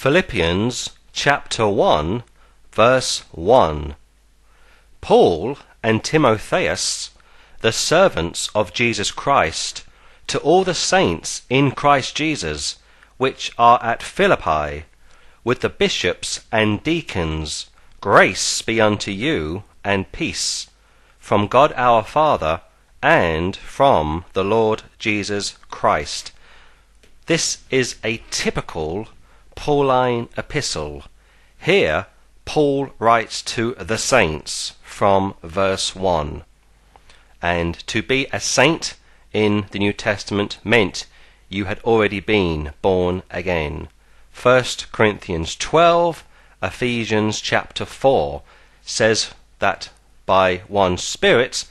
Philippians chapter 1, verse 1. Paul and Timotheus, the servants of Jesus Christ, to all the saints in Christ Jesus, which are at Philippi, with the bishops and deacons, grace be unto you and peace from God our Father and from the Lord Jesus Christ. This is a typical Pauline epistle. Here, Paul writes to the saints from verse 1. And to be a saint in the New Testament meant you had already been born again. 1 Corinthians 12, Ephesians chapter 4 says that by one Spirit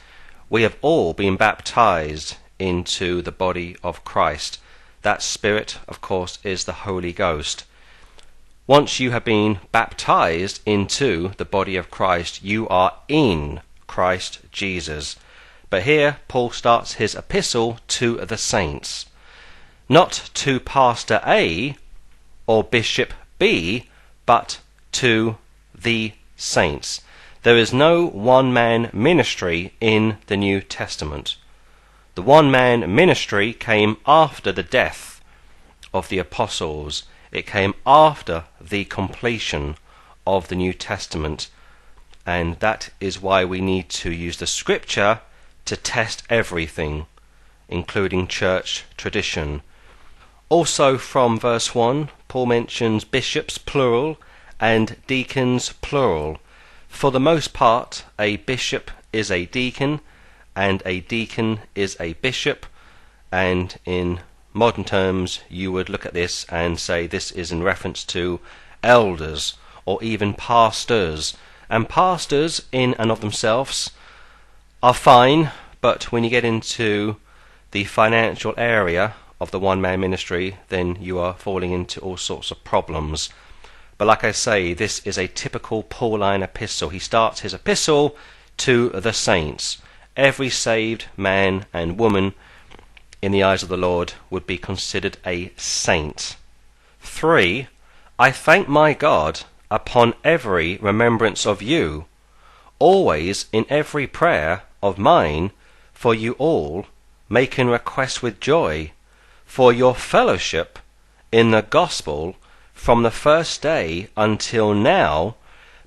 we have all been baptized into the body of Christ. That Spirit, of course, is the Holy Ghost. Once you have been baptized into the body of Christ, you are in Christ Jesus. But here Paul starts his epistle to the saints. Not to Pastor A or Bishop B, but to the saints. There is no one man ministry in the New Testament. The one man ministry came after the death of the apostles, it came after the completion of the New Testament, and that is why we need to use the scripture to test everything, including church tradition. Also, from verse 1, Paul mentions bishops plural and deacons plural for the most part, a bishop is a deacon, and a deacon is a bishop, and in modern terms, you would look at this and say this is in reference to elders or even pastors. And pastors, in and of themselves, are fine, but when you get into the financial area of the one man ministry, then you are falling into all sorts of problems. But like I say, this is a typical Pauline epistle. He starts his epistle to the saints. Every saved man and woman in the eyes of the Lord would be considered a saint. 3. I thank my God upon every remembrance of you, always in every prayer of mine for you all, making request with joy, for your fellowship in the gospel from the first day until now,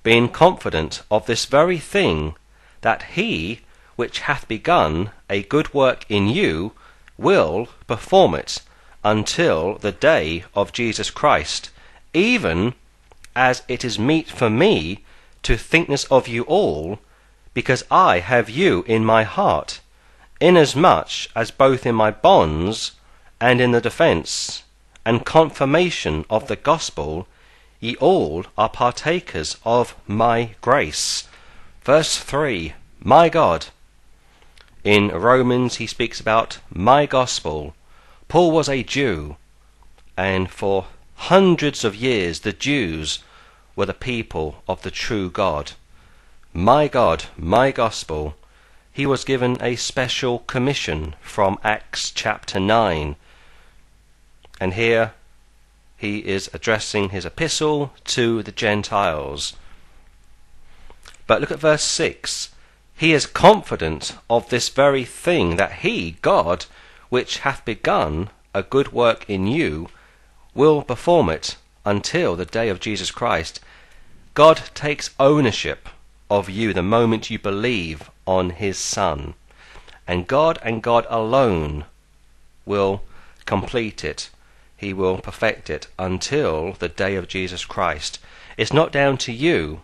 being confident of this very thing, that he which hath begun a good work in you will perform it until the day of Jesus Christ, even as it is meet for me to think this of you all, because I have you in my heart, inasmuch as both in my bonds and in the defence and confirmation of the gospel, ye all are partakers of my grace. Verse 3 My God. In Romans, he speaks about my gospel. Paul was a Jew, and for hundreds of years the Jews were the people of the true God. My God, my gospel. He was given a special commission from Acts chapter 9 and here he is addressing his epistle to the Gentiles. But look at verse 6. He is confident of this very thing, that he, God, which hath begun a good work in you, will perform it until the day of Jesus Christ. God takes ownership of you the moment you believe on his Son. And God and God alone will complete it. He will perfect it until the day of Jesus Christ. It's not down to you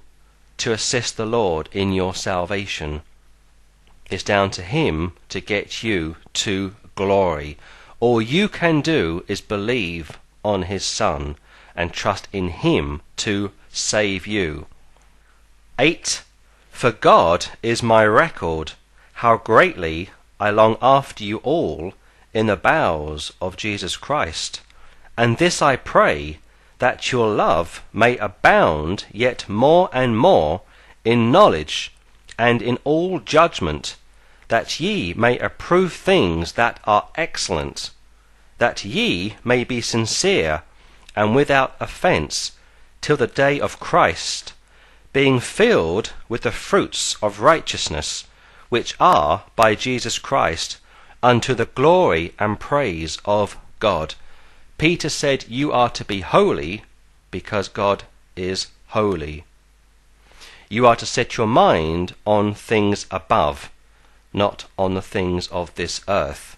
to assist the Lord in your salvation. It's down to Him to get you to glory. All you can do is believe on His Son and trust in Him to save you. 8. For God is my record, how greatly I long after you all in the bowels of Jesus Christ. And this I pray, that your love may abound yet more and more in knowledge and in all judgment, that ye may approve things that are excellent, that ye may be sincere and without offence till the day of Christ, being filled with the fruits of righteousness, which are by Jesus Christ, unto the glory and praise of God. Peter said, You are to be holy because God is holy. You are to set your mind on things above, not on the things of this earth.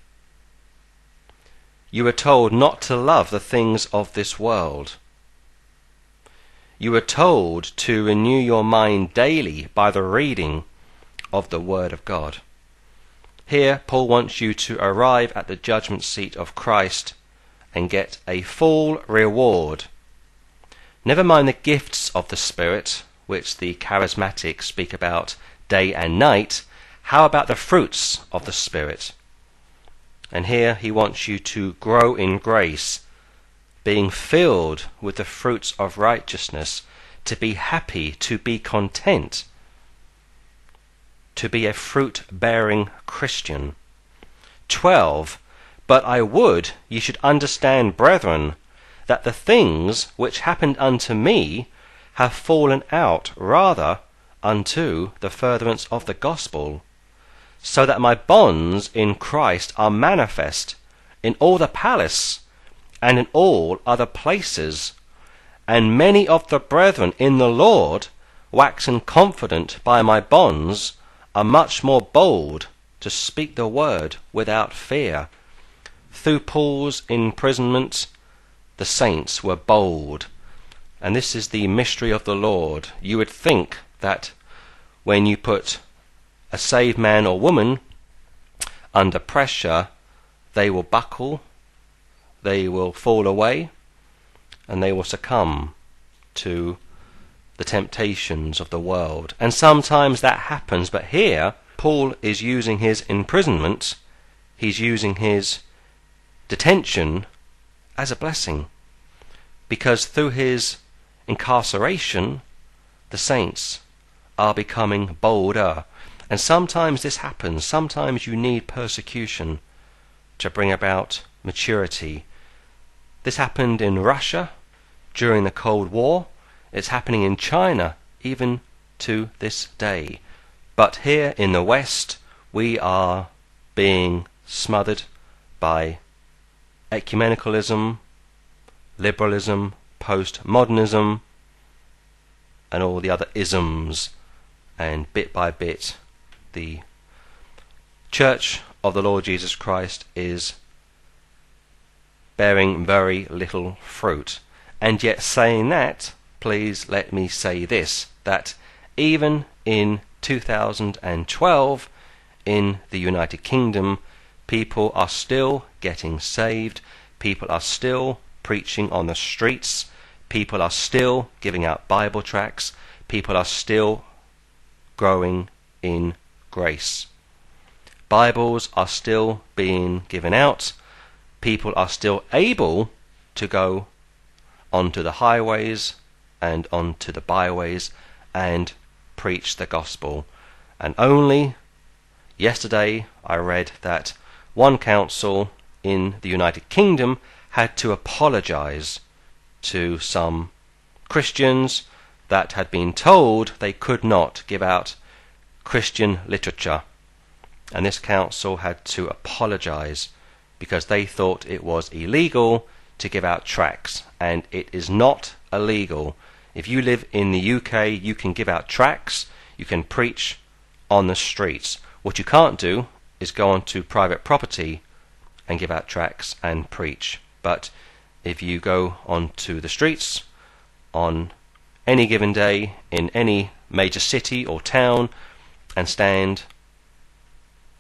You are told not to love the things of this world. You are told to renew your mind daily by the reading of the Word of God. Here, Paul wants you to arrive at the judgment seat of Christ and get a full reward. Never mind the gifts of the Spirit, which the charismatics speak about day and night. How about the fruits of the Spirit? And here he wants you to grow in grace, being filled with the fruits of righteousness, to be happy, to be content, to be a fruit bearing Christian. 12. But I would ye should understand, brethren, that the things which happened unto me have fallen out rather unto the furtherance of the gospel so that my bonds in Christ are manifest in all the palace and in all other places. And many of the brethren in the Lord, waxen confident by my bonds, are much more bold to speak the word without fear. Through Paul's imprisonment, the saints were bold. And this is the mystery of the Lord. You would think that when you put a saved man or woman under pressure, they will buckle, they will fall away, and they will succumb to the temptations of the world. And sometimes that happens, but here Paul is using his imprisonment, he's using his detention as a blessing. Because through his incarceration, the saints are becoming bolder and sometimes this happens. Sometimes you need persecution to bring about maturity. This happened in Russia during the Cold War. It's happening in China even to this day. But here in the West, we are being smothered by ecumenicalism, liberalism, postmodernism, and all the other isms, and bit by bit the church of the Lord Jesus Christ is bearing very little fruit. And yet, saying that, please let me say this that even in 2012, in the United Kingdom, people are still getting saved, people are still preaching on the streets, people are still giving out Bible tracts, people are still growing in grace. Bibles are still being given out. People are still able to go onto the highways and onto the byways and preach the gospel. And only yesterday I read that one council in the United Kingdom had to apologize to some Christians that had been told they could not give out Christian literature, and this council had to apologize because they thought it was illegal to give out tracts, and it is not illegal. If you live in the UK, you can give out tracts, you can preach on the streets. What you can't do is go onto private property and give out tracts and preach. But if you go onto the streets on any given day in any major city or town and stand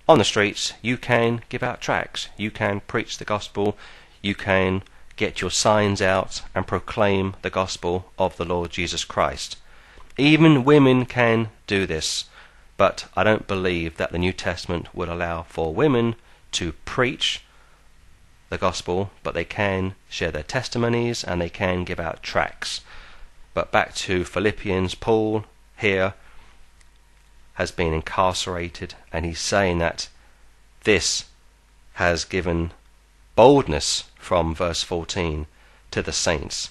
on the streets, you can give out tracts, you can preach the gospel, you can get your signs out and proclaim the gospel of the Lord Jesus Christ. Even women can do this, but I don't believe that the New Testament would allow for women to preach the gospel, but they can share their testimonies and they can give out tracts. But back to Philippians, Paul here has been incarcerated, and he's saying that this has given boldness from verse 14 to the saints,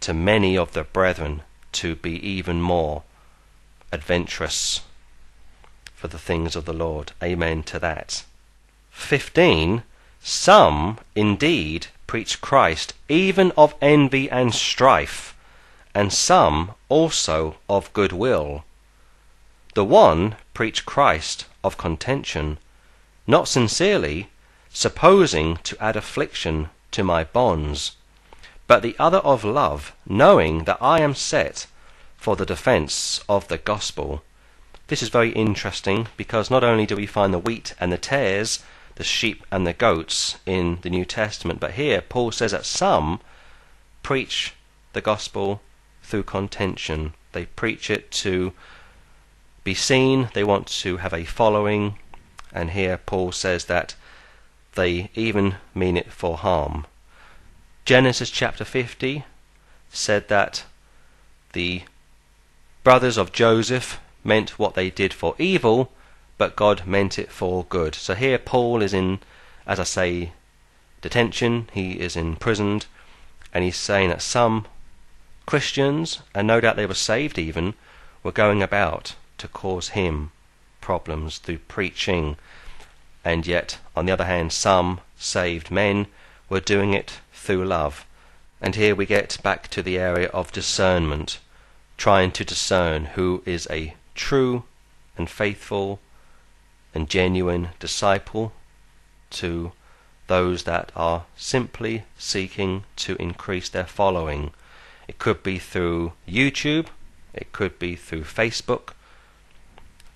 to many of the brethren to be even more adventurous for the things of the Lord. Amen to that. 15. Some indeed preach Christ even of envy and strife, and some also of good will. The one preach Christ of contention, not sincerely, supposing to add affliction to my bonds, but the other of love, knowing that I am set for the defence of the gospel. This is very interesting because not only do we find the wheat and the tares, the sheep and the goats in the New Testament, but here Paul says that some preach the gospel through contention. They preach it to be seen, they want to have a following, and here Paul says that they even mean it for harm. Genesis chapter 50 said that the brothers of Joseph meant what they did for evil, but God meant it for good. So here Paul is in, as I say, detention, he is imprisoned, and he's saying that some Christians, and no doubt they were saved even, were going about to cause him problems through preaching, and yet, on the other hand, some saved men were doing it through love. And here we get back to the area of discernment, trying to discern who is a true and faithful and genuine disciple to those that are simply seeking to increase their following. It could be through YouTube, it could be through Facebook,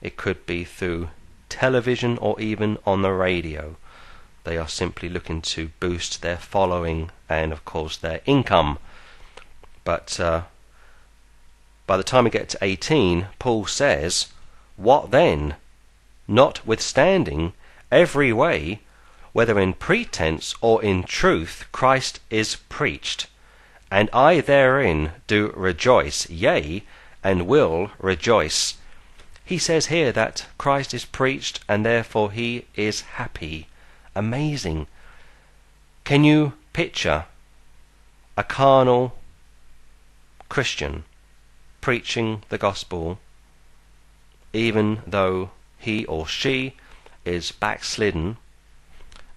it could be through television or even on the radio. They are simply looking to boost their following and, of course, their income. But uh, by the time we get to 18, Paul says, What then? Notwithstanding every way, whether in pretense or in truth, Christ is preached, and I therein do rejoice, yea, and will rejoice. He says here that Christ is preached, and therefore he is happy. Amazing. Can you picture a carnal Christian preaching the gospel, even though he or she is backslidden,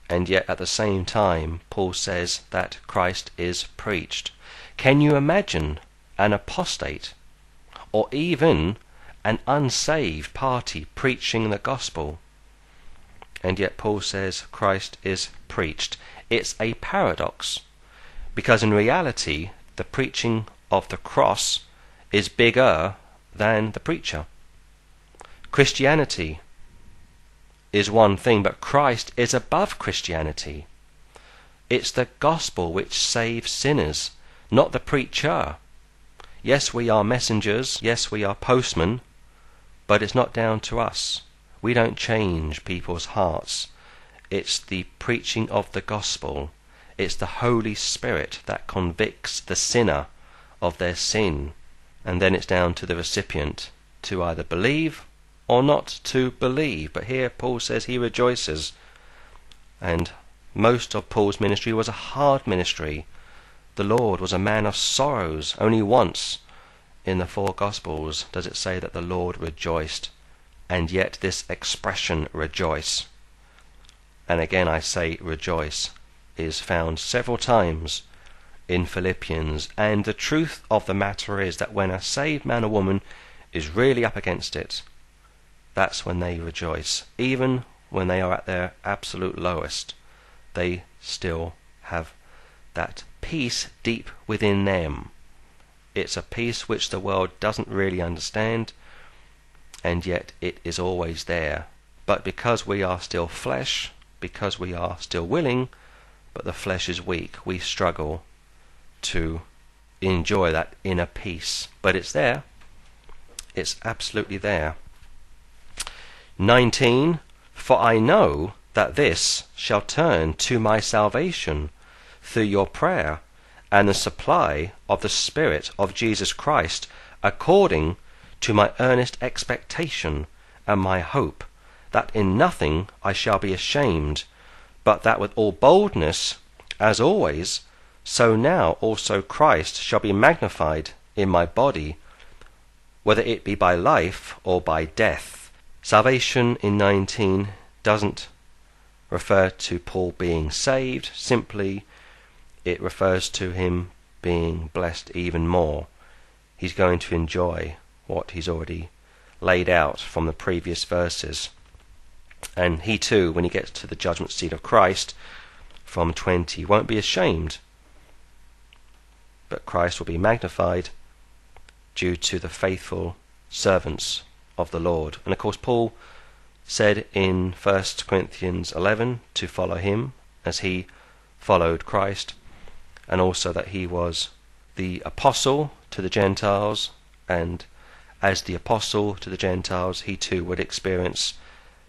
and yet at the same time, Paul says that Christ is preached. Can you imagine an apostate or even an unsaved party preaching the gospel? And yet Paul says Christ is preached. It's a paradox because in reality, the preaching of the cross is bigger than the preacher. Christianity is one thing, but Christ is above Christianity. It's the gospel which saves sinners, not the preacher. Yes, we are messengers, yes, we are postmen, but it's not down to us. We don't change people's hearts. It's the preaching of the gospel. It's the Holy Spirit that convicts the sinner of their sin and then it's down to the recipient to either believe or not to believe. But here Paul says he rejoices. And most of Paul's ministry was a hard ministry. The Lord was a man of sorrows. Only once in the four Gospels does it say that the Lord rejoiced. And yet this expression, rejoice, and again I say rejoice, is found several times in Philippians. And the truth of the matter is that when a saved man or woman is really up against it, that's when they rejoice. Even when they are at their absolute lowest, they still have that peace deep within them. It's a peace which the world doesn't really understand, and yet it is always there. But because we are still flesh, because we are still willing, but the flesh is weak, we struggle to enjoy that inner peace. But it's there. It's absolutely there. 19. For I know that this shall turn to my salvation through your prayer and the supply of the Spirit of Jesus Christ, according to my earnest expectation and my hope, that in nothing I shall be ashamed, but that with all boldness, as always, so now also Christ shall be magnified in my body, whether it be by life or by death. Salvation in 19 doesn't refer to Paul being saved, simply it refers to him being blessed even more. He's going to enjoy what he's already laid out from the previous verses. And he too, when he gets to the judgment seat of Christ from 20, won't be ashamed, but Christ will be magnified due to the faithful servants of the Lord. And of course, Paul said in 1 Corinthians 11 to follow him as he followed Christ, and also that he was the apostle to the Gentiles, and as the apostle to the Gentiles, he too would experience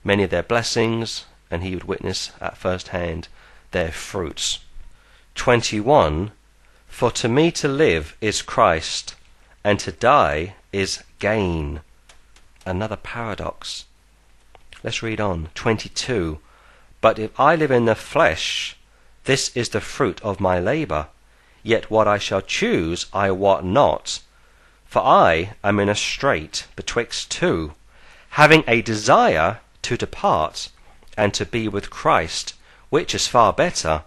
many of their blessings, and he would witness at first hand their fruits. 21 For to me to live is Christ, and to die is gain. Another paradox. Let's read on. 22. But if I live in the flesh, this is the fruit of my labour. Yet what I shall choose I wot not. For I am in a strait betwixt two, having a desire to depart and to be with Christ, which is far better.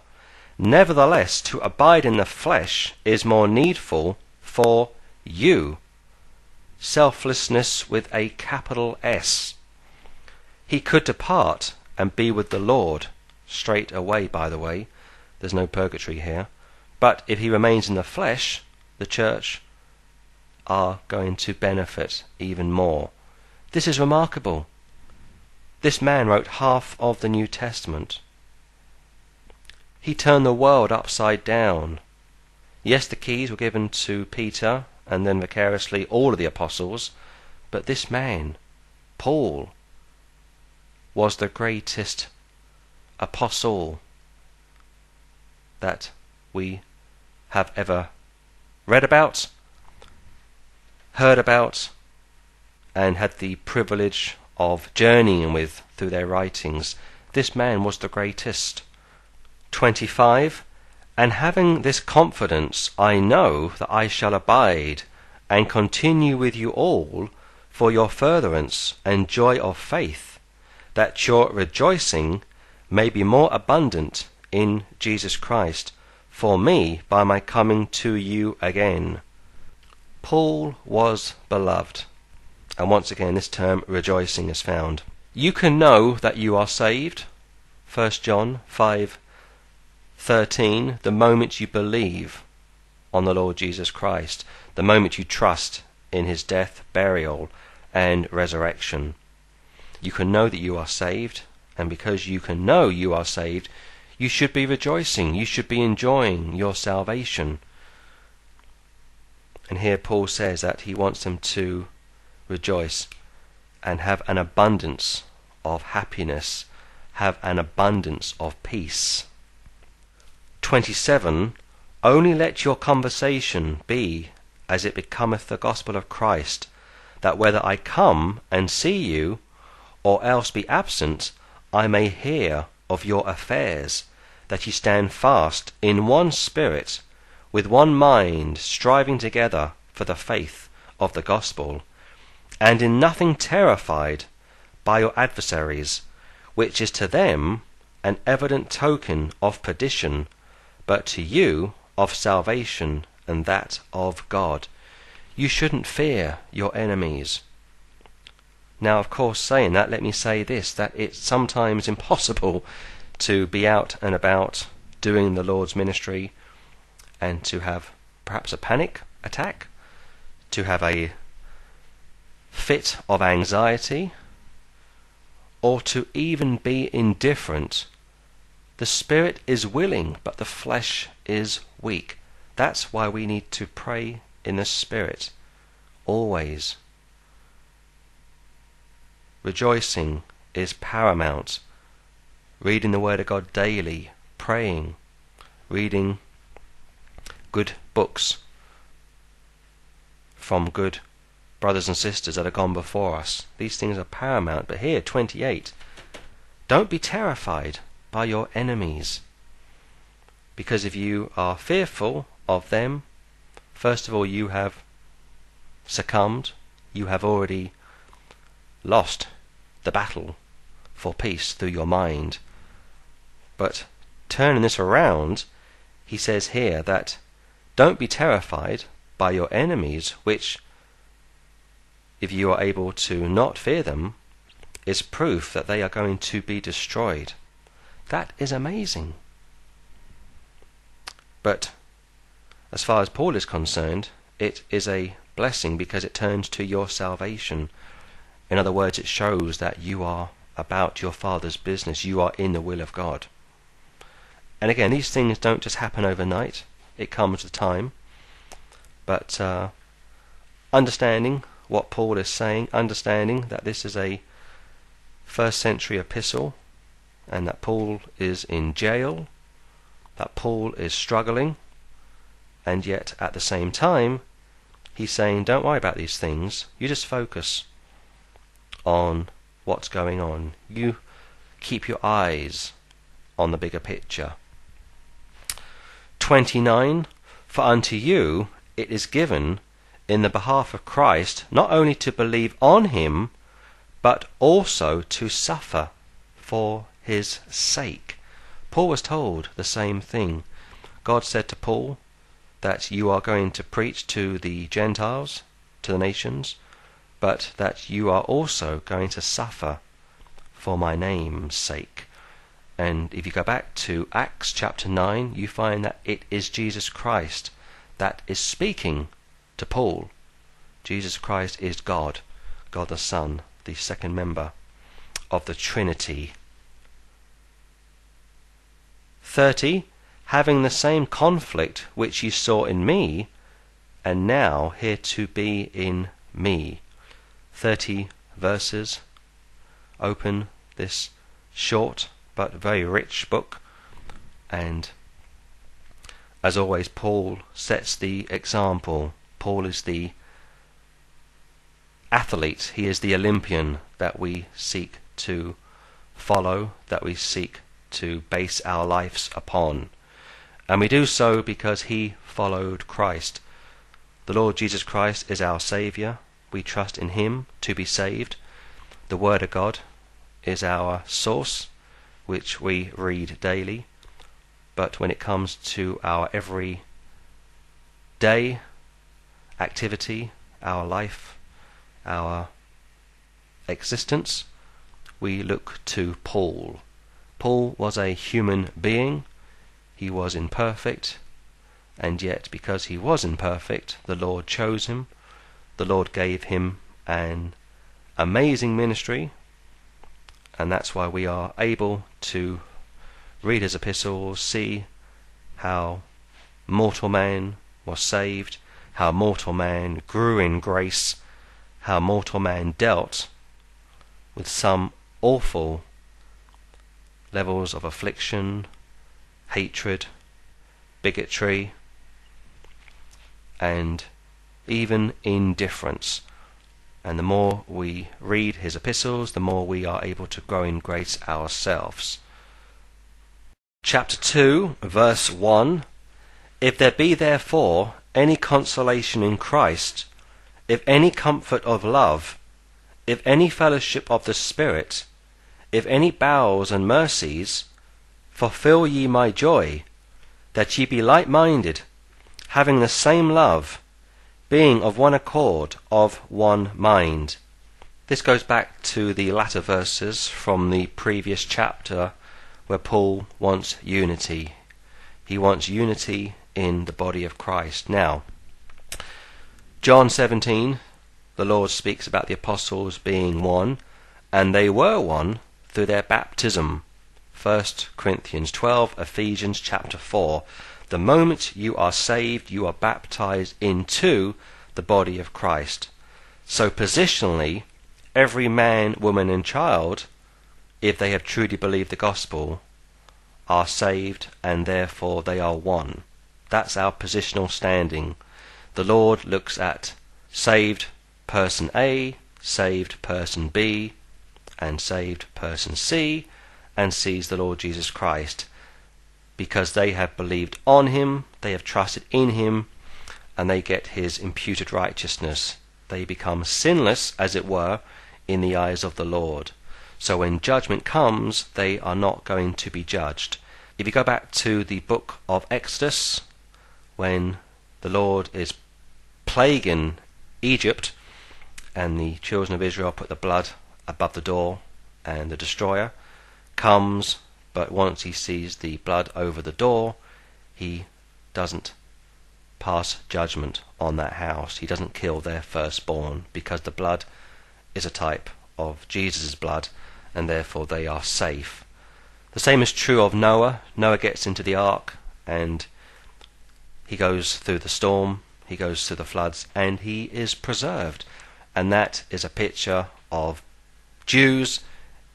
Nevertheless, to abide in the flesh is more needful for you. Selflessness with a capital S. He could depart and be with the Lord straight away, by the way. There's no purgatory here. But if he remains in the flesh, the church are going to benefit even more. This is remarkable. This man wrote half of the New Testament. He turned the world upside down. Yes, the keys were given to Peter and then vicariously all of the apostles, but this man, Paul, was the greatest apostle that we have ever read about, heard about, and had the privilege of journeying with through their writings. This man was the greatest. 25. And having this confidence, I know that I shall abide and continue with you all for your furtherance and joy of faith, that your rejoicing may be more abundant in Jesus Christ for me by my coming to you again. Paul was beloved. And once again, this term rejoicing is found. You can know that you are saved. 1 John 5 13. The moment you believe on the Lord Jesus Christ, the moment you trust in his death, burial, and resurrection. You can know that you are saved, and because you can know you are saved, you should be rejoicing. You should be enjoying your salvation. And here Paul says that he wants them to rejoice and have an abundance of happiness, have an abundance of peace. 27. Only let your conversation be as it becometh the gospel of Christ, that whether I come and see you, or else be absent, I may hear of your affairs, that ye stand fast in one spirit, with one mind, striving together for the faith of the gospel, and in nothing terrified by your adversaries, which is to them an evident token of perdition, but to you of salvation and that of God. You shouldn't fear your enemies. Now, of course, saying that, let me say this that it's sometimes impossible to be out and about doing the Lord's ministry and to have perhaps a panic attack, to have a fit of anxiety, or to even be indifferent. The spirit is willing, but the flesh is weak. That's why we need to pray in the spirit always. Rejoicing is paramount. Reading the Word of God daily, praying, reading good books from good brothers and sisters that have gone before us. These things are paramount. But here, 28, don't be terrified by your enemies. Because if you are fearful of them, first of all, you have succumbed, you have already lost the battle for peace through your mind. But turning this around, he says here that don't be terrified by your enemies, which, if you are able to not fear them, is proof that they are going to be destroyed. That is amazing. But as far as Paul is concerned, it is a blessing because it turns to your salvation. In other words, it shows that you are about your Father's business, you are in the will of God. And again, these things don't just happen overnight, it comes with time. But uh, understanding what Paul is saying, understanding that this is a first century epistle, and that Paul is in jail, that Paul is struggling, and yet at the same time, he's saying, Don't worry about these things, you just focus on what's going on. You keep your eyes on the bigger picture. 29 For unto you it is given in the behalf of Christ not only to believe on him, but also to suffer for his sake. Paul was told the same thing. God said to Paul that you are going to preach to the Gentiles, to the nations, but that you are also going to suffer for my name's sake. And if you go back to Acts chapter 9, you find that it is Jesus Christ that is speaking to Paul. Jesus Christ is God, God the Son, the second member of the Trinity. 30. Having the same conflict which ye saw in me, and now hear to be in me. 30 verses open this short but very rich book, and as always, Paul sets the example. Paul is the athlete, he is the Olympian that we seek to follow, that we seek to base our lives upon. And we do so because he followed Christ. The Lord Jesus Christ is our Saviour. We trust in him to be saved. The Word of God is our source, which we read daily. But when it comes to our every day activity, our life, our existence, we look to Paul. Paul was a human being, he was imperfect, and yet because he was imperfect, the Lord chose him, the Lord gave him an amazing ministry, and that's why we are able to read his epistles, see how mortal man was saved, how mortal man grew in grace, how mortal man dealt with some awful levels of affliction, hatred, bigotry, and even indifference. And the more we read his epistles, the more we are able to grow in grace ourselves. Chapter 2, verse 1 If there be therefore any consolation in Christ, if any comfort of love, if any fellowship of the Spirit, if any bowels and mercies, fulfill ye my joy, that ye be like minded, having the same love being of one accord, of one mind. This goes back to the latter verses from the previous chapter where Paul wants unity. He wants unity in the body of Christ. Now, John 17, the Lord speaks about the apostles being one, and they were one through their baptism. 1 Corinthians 12, Ephesians chapter 4. The moment you are saved, you are baptized into the body of Christ. So, positionally, every man, woman, and child, if they have truly believed the gospel, are saved and therefore they are one. That's our positional standing. The Lord looks at saved person A, saved person B, and saved person C, and sees the Lord Jesus Christ because they have believed on him, they have trusted in him, and they get his imputed righteousness. They become sinless, as it were, in the eyes of the Lord. So when judgment comes, they are not going to be judged. If you go back to the book of Exodus, when the Lord is plaguing Egypt, and the children of Israel put the blood above the door, and the destroyer comes, but once he sees the blood over the door, he doesn't pass judgment on that house. He doesn't kill their firstborn because the blood is a type of Jesus' blood, and therefore they are safe. The same is true of Noah. Noah gets into the ark and he goes through the storm, he goes through the floods, and he is preserved. And that is a picture of Jews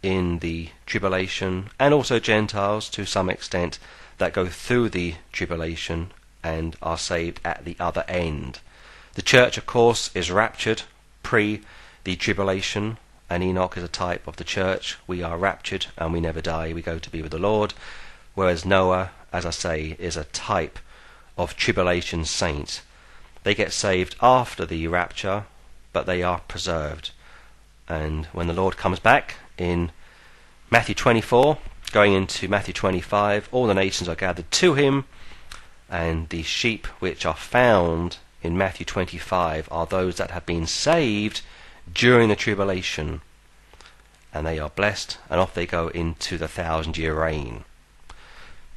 in the tribulation, and also Gentiles to some extent, that go through the tribulation and are saved at the other end. The church, of course, is raptured pre the tribulation, and Enoch is a type of the church. We are raptured and we never die, we go to be with the Lord. Whereas Noah, as I say, is a type of tribulation saints. They get saved after the rapture, but they are preserved. And when the Lord comes back in Matthew 24, going into Matthew 25, all the nations are gathered to him, and the sheep which are found in Matthew 25 are those that have been saved during the tribulation. And they are blessed, and off they go into the thousand year reign.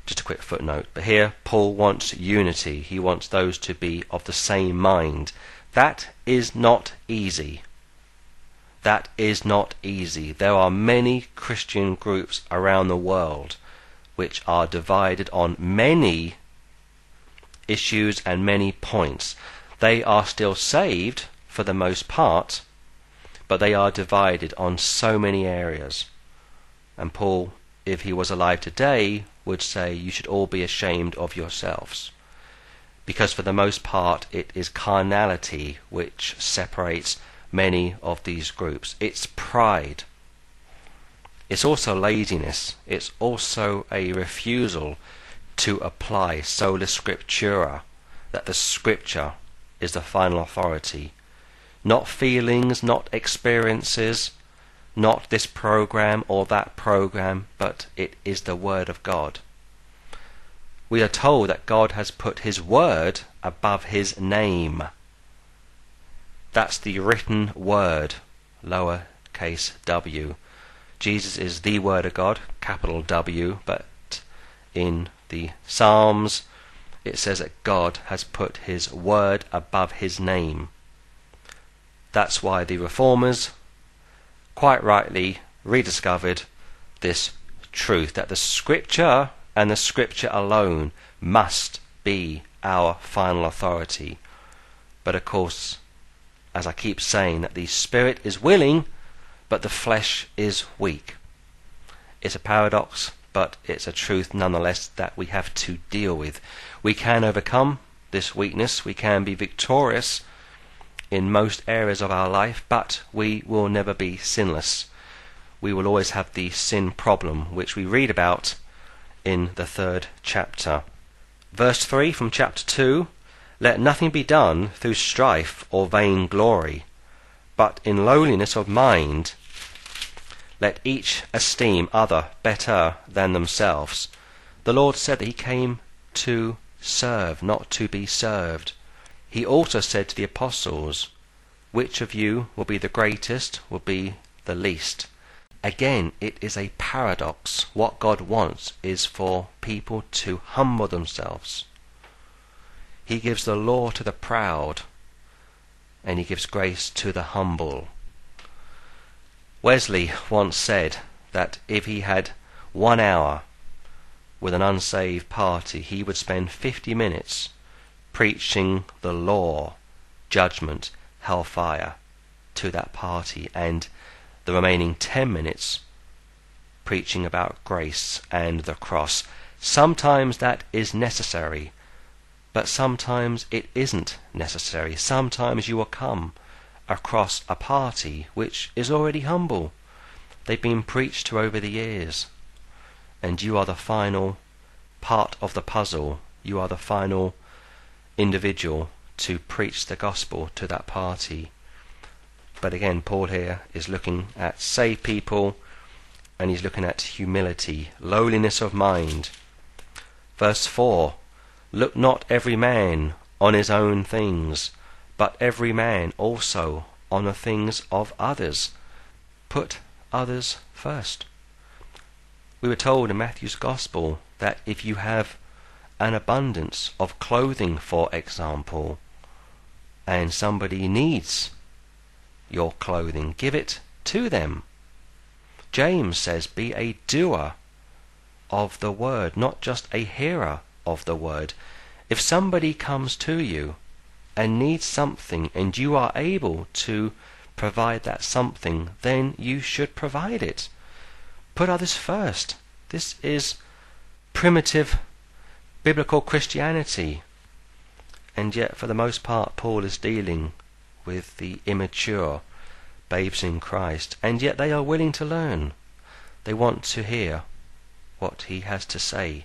Just a quick footnote. But here, Paul wants unity. He wants those to be of the same mind. That is not easy. That is not easy. There are many Christian groups around the world which are divided on many issues and many points. They are still saved for the most part, but they are divided on so many areas. And Paul, if he was alive today, would say, You should all be ashamed of yourselves. Because for the most part, it is carnality which separates many of these groups. It's pride. It's also laziness. It's also a refusal to apply sola scriptura, that the scripture is the final authority. Not feelings, not experiences, not this program or that program, but it is the Word of God. We are told that God has put His Word above His name. That's the written word, lower case w. Jesus is the Word of God, capital W, but in the Psalms it says that God has put His Word above His name. That's why the Reformers quite rightly rediscovered this truth that the Scripture and the Scripture alone must be our final authority. But of course, as I keep saying, that the spirit is willing, but the flesh is weak. It's a paradox, but it's a truth nonetheless that we have to deal with. We can overcome this weakness, we can be victorious in most areas of our life, but we will never be sinless. We will always have the sin problem, which we read about in the third chapter. Verse 3 from chapter 2 let nothing be done through strife or vain glory, but in lowliness of mind let each esteem other better than themselves. The Lord said that He came to serve, not to be served. He also said to the apostles, Which of you will be the greatest, will be the least. Again, it is a paradox. What God wants is for people to humble themselves he gives the law to the proud, and he gives grace to the humble. Wesley once said that if he had one hour with an unsaved party, he would spend fifty minutes preaching the law, judgment, hellfire to that party, and the remaining ten minutes preaching about grace and the cross. Sometimes that is necessary but sometimes it isn't necessary. Sometimes you will come across a party which is already humble. They've been preached to over the years, and you are the final part of the puzzle. You are the final individual to preach the gospel to that party. But again, Paul here is looking at saved people and he's looking at humility, lowliness of mind. Verse 4 Look not every man on his own things, but every man also on the things of others. Put others first. We were told in Matthew's Gospel that if you have an abundance of clothing, for example, and somebody needs your clothing, give it to them. James says, Be a doer of the word, not just a hearer of the word. If somebody comes to you and needs something and you are able to provide that something, then you should provide it. Put others first. This is primitive biblical Christianity. And yet, for the most part, Paul is dealing with the immature babes in Christ, and yet they are willing to learn. They want to hear what he has to say.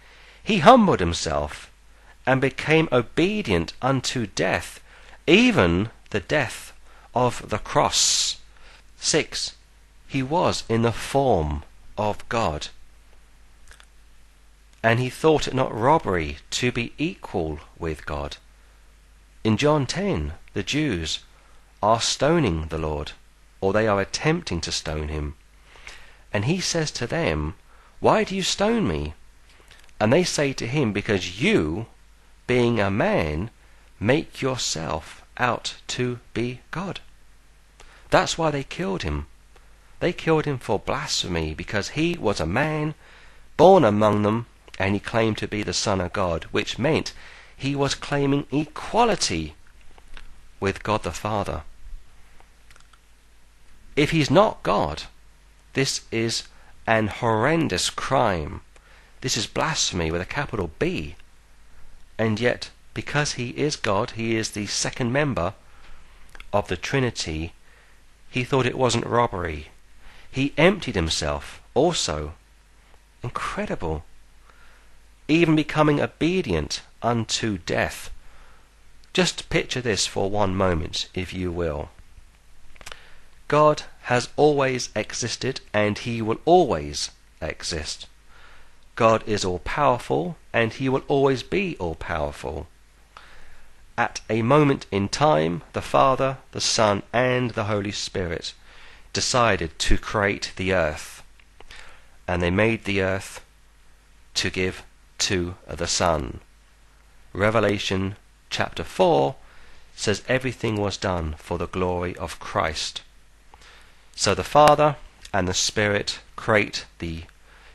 he humbled himself, and became obedient unto death, even the death of the cross. 6. He was in the form of God. And he thought it not robbery to be equal with God. In John 10, the Jews are stoning the Lord, or they are attempting to stone him. And he says to them, Why do you stone me? And they say to him, Because you, being a man, make yourself out to be God. That's why they killed him. They killed him for blasphemy, because he was a man born among them, and he claimed to be the Son of God, which meant he was claiming equality with God the Father. If he's not God, this is an horrendous crime. This is blasphemy with a capital B. And yet, because he is God, he is the second member of the Trinity, he thought it wasn't robbery. He emptied himself also. Incredible. Even becoming obedient unto death. Just picture this for one moment, if you will. God has always existed and he will always exist. God is all powerful and he will always be all powerful. At a moment in time, the Father, the Son, and the Holy Spirit decided to create the earth. And they made the earth to give to the Son. Revelation chapter 4 says everything was done for the glory of Christ. So the Father and the Spirit create the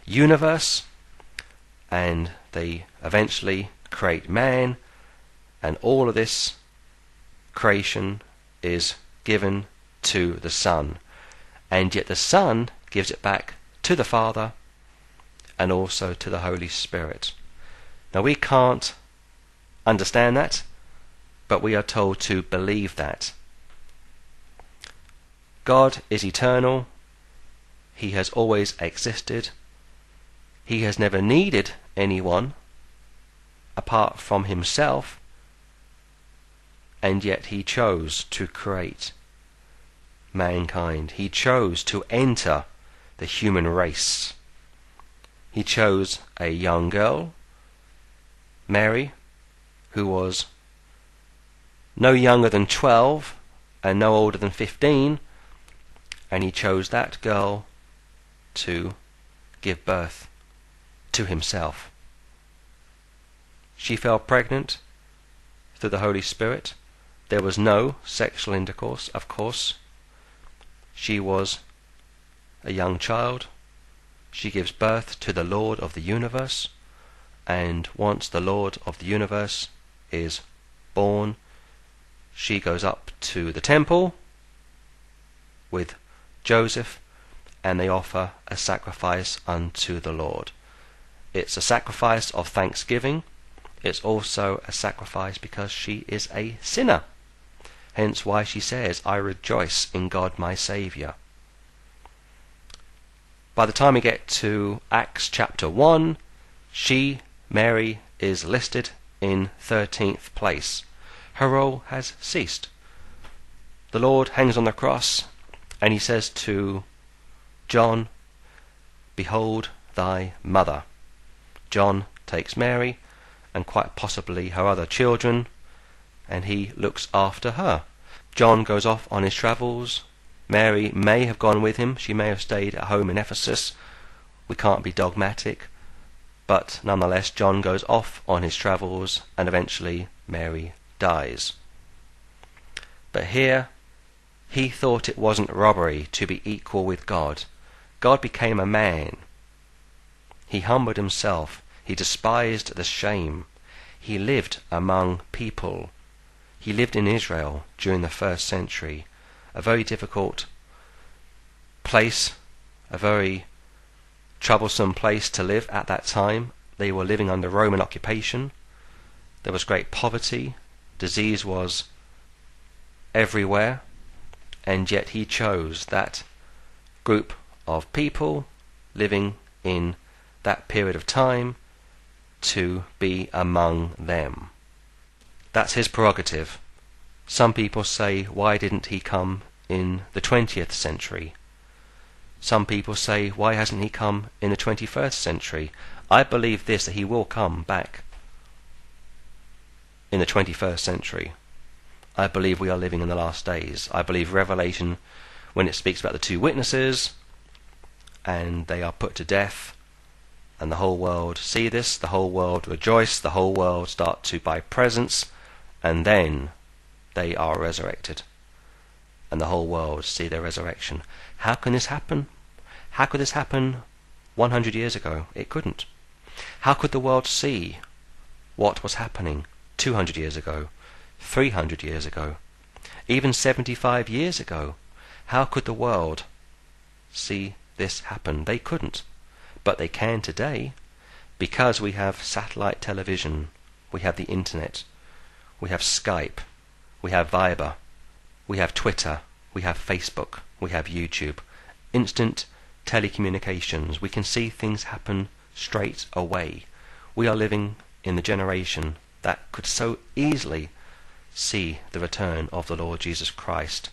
universe and they eventually create man, and all of this creation is given to the Son. And yet the Son gives it back to the Father and also to the Holy Spirit. Now we can't understand that, but we are told to believe that. God is eternal, He has always existed, he has never needed anyone apart from himself, and yet he chose to create mankind. He chose to enter the human race. He chose a young girl, Mary, who was no younger than 12 and no older than 15, and he chose that girl to give birth to himself. She fell pregnant through the Holy Spirit. There was no sexual intercourse, of course. She was a young child. She gives birth to the Lord of the universe. and once the Lord of the universe is born, she goes up to the temple with Joseph and they offer a sacrifice unto the Lord. It's a sacrifice of thanksgiving. It's also a sacrifice because she is a sinner. Hence why she says, I rejoice in God my Saviour. By the time we get to Acts chapter 1, she, Mary, is listed in 13th place. Her role has ceased. The Lord hangs on the cross and he says to John, Behold thy mother. John takes Mary and quite possibly her other children and he looks after her. John goes off on his travels. Mary may have gone with him. She may have stayed at home in Ephesus. We can't be dogmatic. But nonetheless, John goes off on his travels and eventually Mary dies. But here, he thought it wasn't robbery to be equal with God. God became a man. He humbled himself. He despised the shame. He lived among people. He lived in Israel during the first century, a very difficult place, a very troublesome place to live at that time. They were living under Roman occupation. There was great poverty. Disease was everywhere. And yet he chose that group of people living in that period of time to be among them. That's his prerogative. Some people say, why didn't he come in the 20th century? Some people say, why hasn't he come in the 21st century? I believe this, that he will come back in the 21st century. I believe we are living in the last days. I believe Revelation, when it speaks about the two witnesses, and they are put to death, and the whole world see this, the whole world rejoice, the whole world start to buy presents, and then they are resurrected. And the whole world see their resurrection. How can this happen? How could this happen 100 years ago? It couldn't. How could the world see what was happening 200 years ago, 300 years ago, even 75 years ago? How could the world see this happen. They couldn't, but they can today because we have satellite television, we have the internet, we have Skype, we have Viber, we have Twitter, we have Facebook, we have YouTube. Instant telecommunications. We can see things happen straight away. We are living in the generation that could so easily see the return of the Lord Jesus Christ.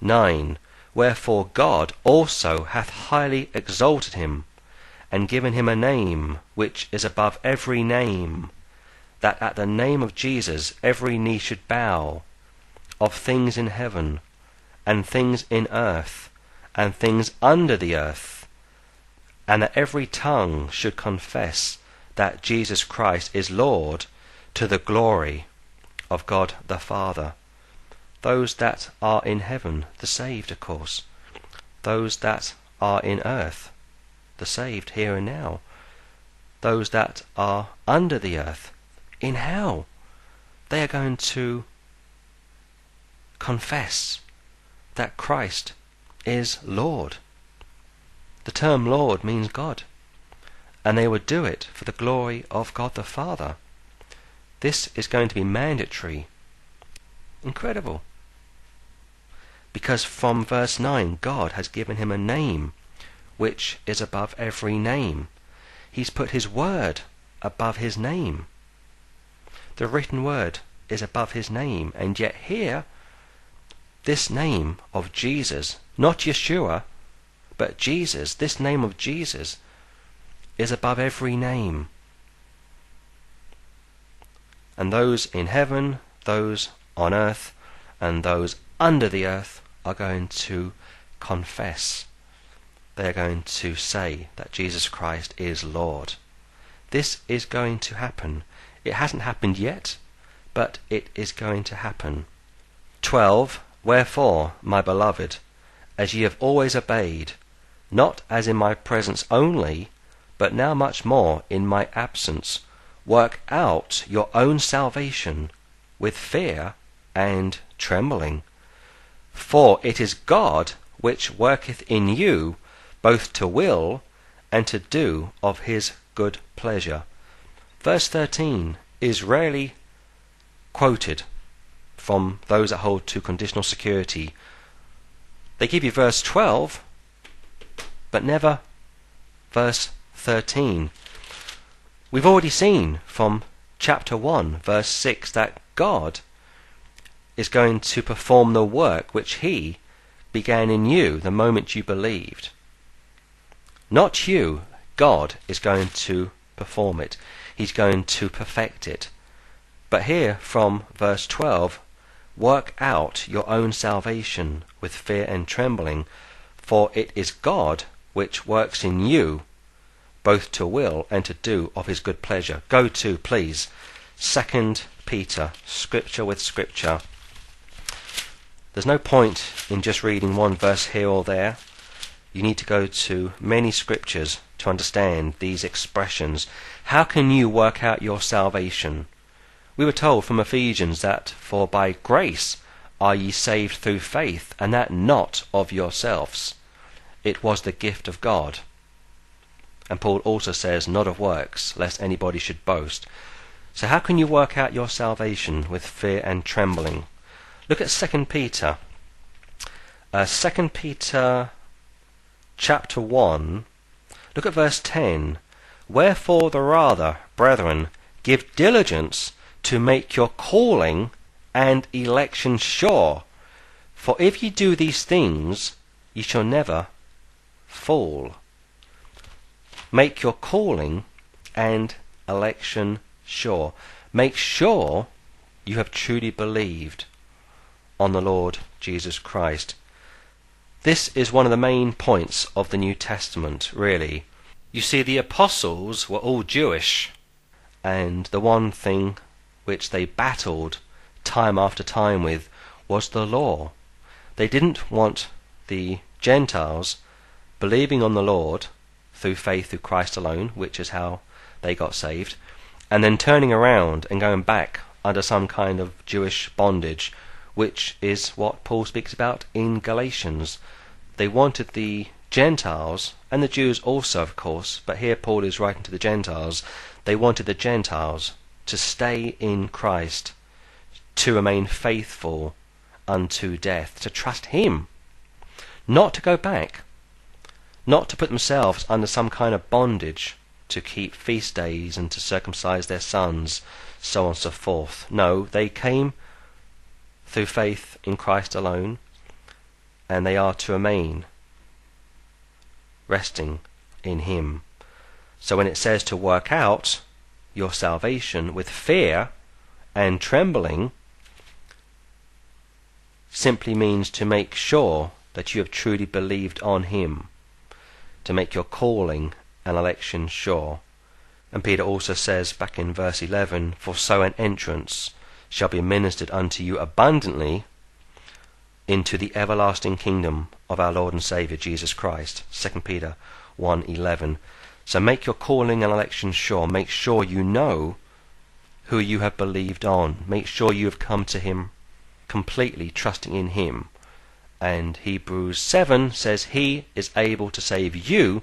9. Wherefore God also hath highly exalted him, and given him a name which is above every name, that at the name of Jesus every knee should bow, of things in heaven, and things in earth, and things under the earth, and that every tongue should confess that Jesus Christ is Lord to the glory of God the Father. Those that are in heaven, the saved, of course, those that are in earth, the saved here and now, those that are under the earth, in hell, they are going to confess that Christ is Lord. The term Lord means God, and they would do it for the glory of God the Father. This is going to be mandatory. Incredible. Because from verse 9, God has given him a name which is above every name. He's put his word above his name. The written word is above his name, and yet here, this name of Jesus, not Yeshua, but Jesus, this name of Jesus, is above every name. And those in heaven, those on earth, and those under the earth are going to confess. They are going to say that Jesus Christ is Lord. This is going to happen. It hasn't happened yet, but it is going to happen. 12. Wherefore, my beloved, as ye have always obeyed, not as in my presence only, but now much more in my absence, work out your own salvation with fear and trembling. For it is God which worketh in you both to will and to do of his good pleasure. Verse 13 is rarely quoted from those that hold to conditional security. They give you verse 12, but never verse 13. We've already seen from chapter 1, verse 6, that God is going to perform the work which He began in you the moment you believed. Not you, God is going to perform it. He's going to perfect it. But here from verse 12, work out your own salvation with fear and trembling, for it is God which works in you both to will and to do of his good pleasure. Go to, please, Second Peter, scripture with scripture. There's no point in just reading one verse here or there. You need to go to many scriptures to understand these expressions. How can you work out your salvation? We were told from Ephesians that, For by grace are ye saved through faith, and that not of yourselves. It was the gift of God. And Paul also says, Not of works, lest anybody should boast. So how can you work out your salvation with fear and trembling? Look at 2 Peter. Uh, 2 Peter chapter 1. Look at verse 10. Wherefore the rather, brethren, give diligence to make your calling and election sure. For if ye do these things, ye shall never fall. Make your calling and election sure. Make sure you have truly believed on the Lord Jesus Christ. This is one of the main points of the New Testament, really. You see, the apostles were all Jewish, and the one thing which they battled time after time with was the law. They didn't want the Gentiles believing on the Lord through faith through Christ alone, which is how they got saved, and then turning around and going back under some kind of Jewish bondage, which is what Paul speaks about in Galatians. They wanted the Gentiles, and the Jews also, of course, but here Paul is writing to the Gentiles. They wanted the Gentiles to stay in Christ, to remain faithful unto death, to trust Him, not to go back, not to put themselves under some kind of bondage to keep feast days and to circumcise their sons, so on and so forth. No, they came through faith in Christ alone, and they are to remain resting in Him. So when it says to work out your salvation with fear and trembling, simply means to make sure that you have truly believed on Him, to make your calling and election sure. And Peter also says back in verse 11, For so an entrance shall be ministered unto you abundantly into the everlasting kingdom of our Lord and Saviour Jesus Christ. 2 Peter 1:11. So make your calling and election sure. Make sure you know who you have believed on. Make sure you have come to him completely trusting in him. And Hebrews 7 says he is able to save you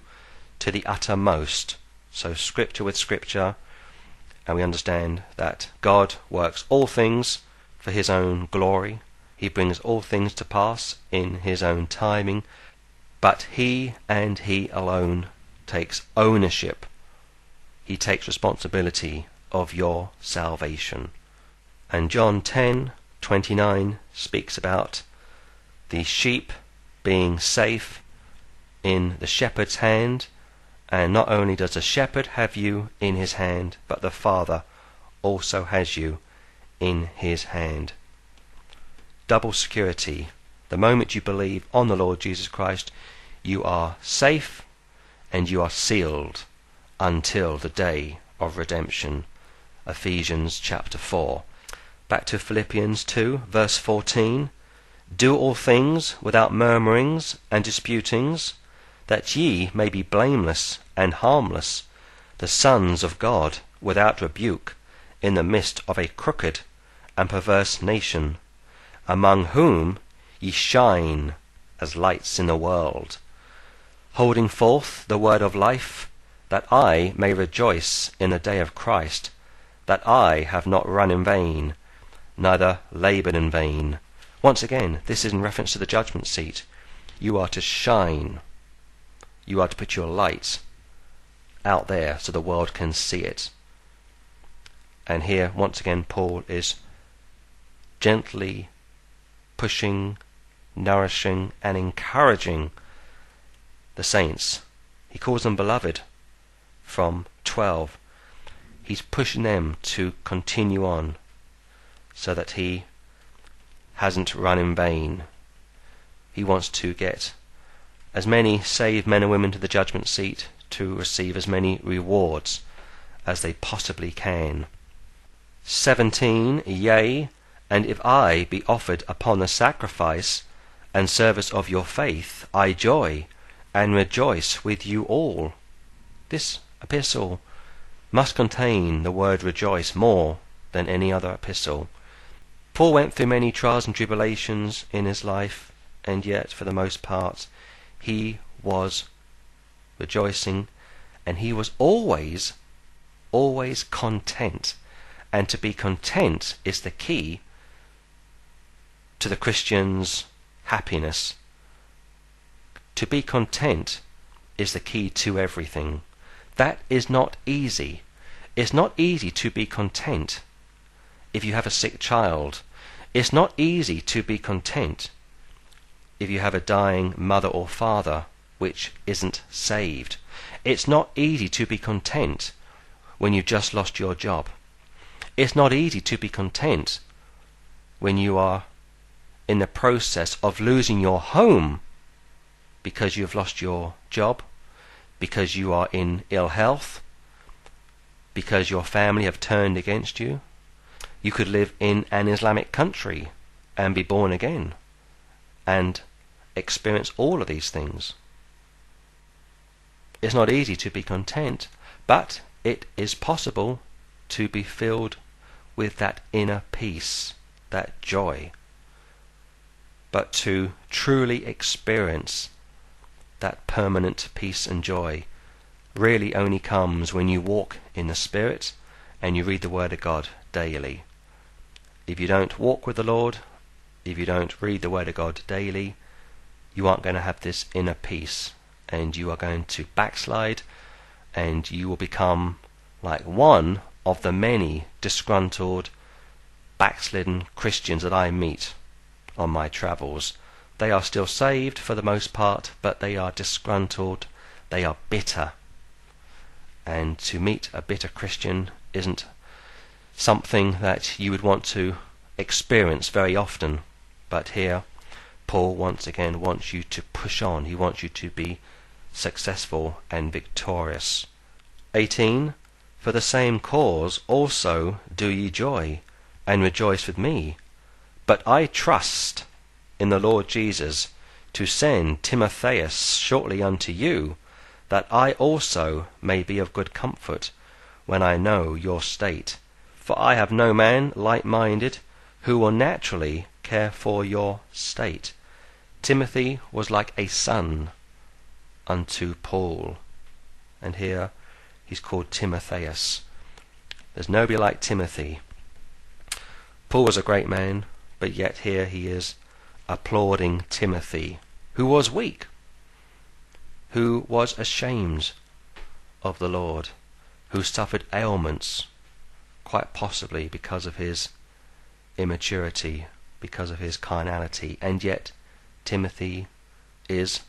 to the uttermost. So scripture with scripture and we understand that God works all things for his own glory. He brings all things to pass in his own timing, but he and he alone takes ownership. He takes responsibility of your salvation. And John 10:29 speaks about the sheep being safe in the shepherd's hand and not only does the shepherd have you in his hand, but the Father also has you in his hand. Double security. The moment you believe on the Lord Jesus Christ, you are safe and you are sealed until the day of redemption. Ephesians chapter 4. Back to Philippians 2, verse 14. Do all things without murmurings and disputings, that ye may be blameless and harmless, the sons of God, without rebuke, in the midst of a crooked and perverse nation, among whom ye shine as lights in the world, holding forth the word of life, that I may rejoice in the day of Christ, that I have not run in vain, neither laboured in vain. Once again, this is in reference to the judgment seat. You are to shine. You are to put your light out there so the world can see it. And here, once again, Paul is gently pushing, nourishing, and encouraging the saints. He calls them beloved from 12. He's pushing them to continue on so that he hasn't run in vain. He wants to get as many save men and women to the judgment seat to receive as many rewards as they possibly can. 17. Yea, and if I be offered upon the sacrifice and service of your faith, I joy and rejoice with you all. This epistle must contain the word rejoice more than any other epistle. Paul went through many trials and tribulations in his life, and yet, for the most part, he was rejoicing, and he was always, always content. And to be content is the key to the Christian's happiness. To be content is the key to everything. That is not easy. It's not easy to be content if you have a sick child. It's not easy to be content if you have a dying mother or father which isn't saved. It's not easy to be content when you've just lost your job. It's not easy to be content when you are in the process of losing your home because you've lost your job, because you are in ill health, because your family have turned against you. You could live in an Islamic country and be born again and experience all of these things. It's not easy to be content, but it is possible to be filled with that inner peace, that joy. But to truly experience that permanent peace and joy really only comes when you walk in the Spirit and you read the Word of God daily. If you don't walk with the Lord, if you don't read the Word of God daily, you aren't going to have this inner peace and you are going to backslide and you will become like one of the many disgruntled, backslidden Christians that I meet on my travels. They are still saved for the most part, but they are disgruntled, they are bitter. And to meet a bitter Christian isn't something that you would want to experience very often. But here, Paul once again wants you to push on. He wants you to be successful and victorious. 18. For the same cause also do ye joy, and rejoice with me. But I trust in the Lord Jesus to send Timotheus shortly unto you, that I also may be of good comfort when I know your state. For I have no man like minded who will naturally care for your state. Timothy was like a son unto Paul. And here he's called Timotheus. There's nobody like Timothy. Paul was a great man, but yet here he is applauding Timothy, who was weak, who was ashamed of the Lord, who suffered ailments, quite possibly because of his immaturity, because of his carnality, and yet Timothy is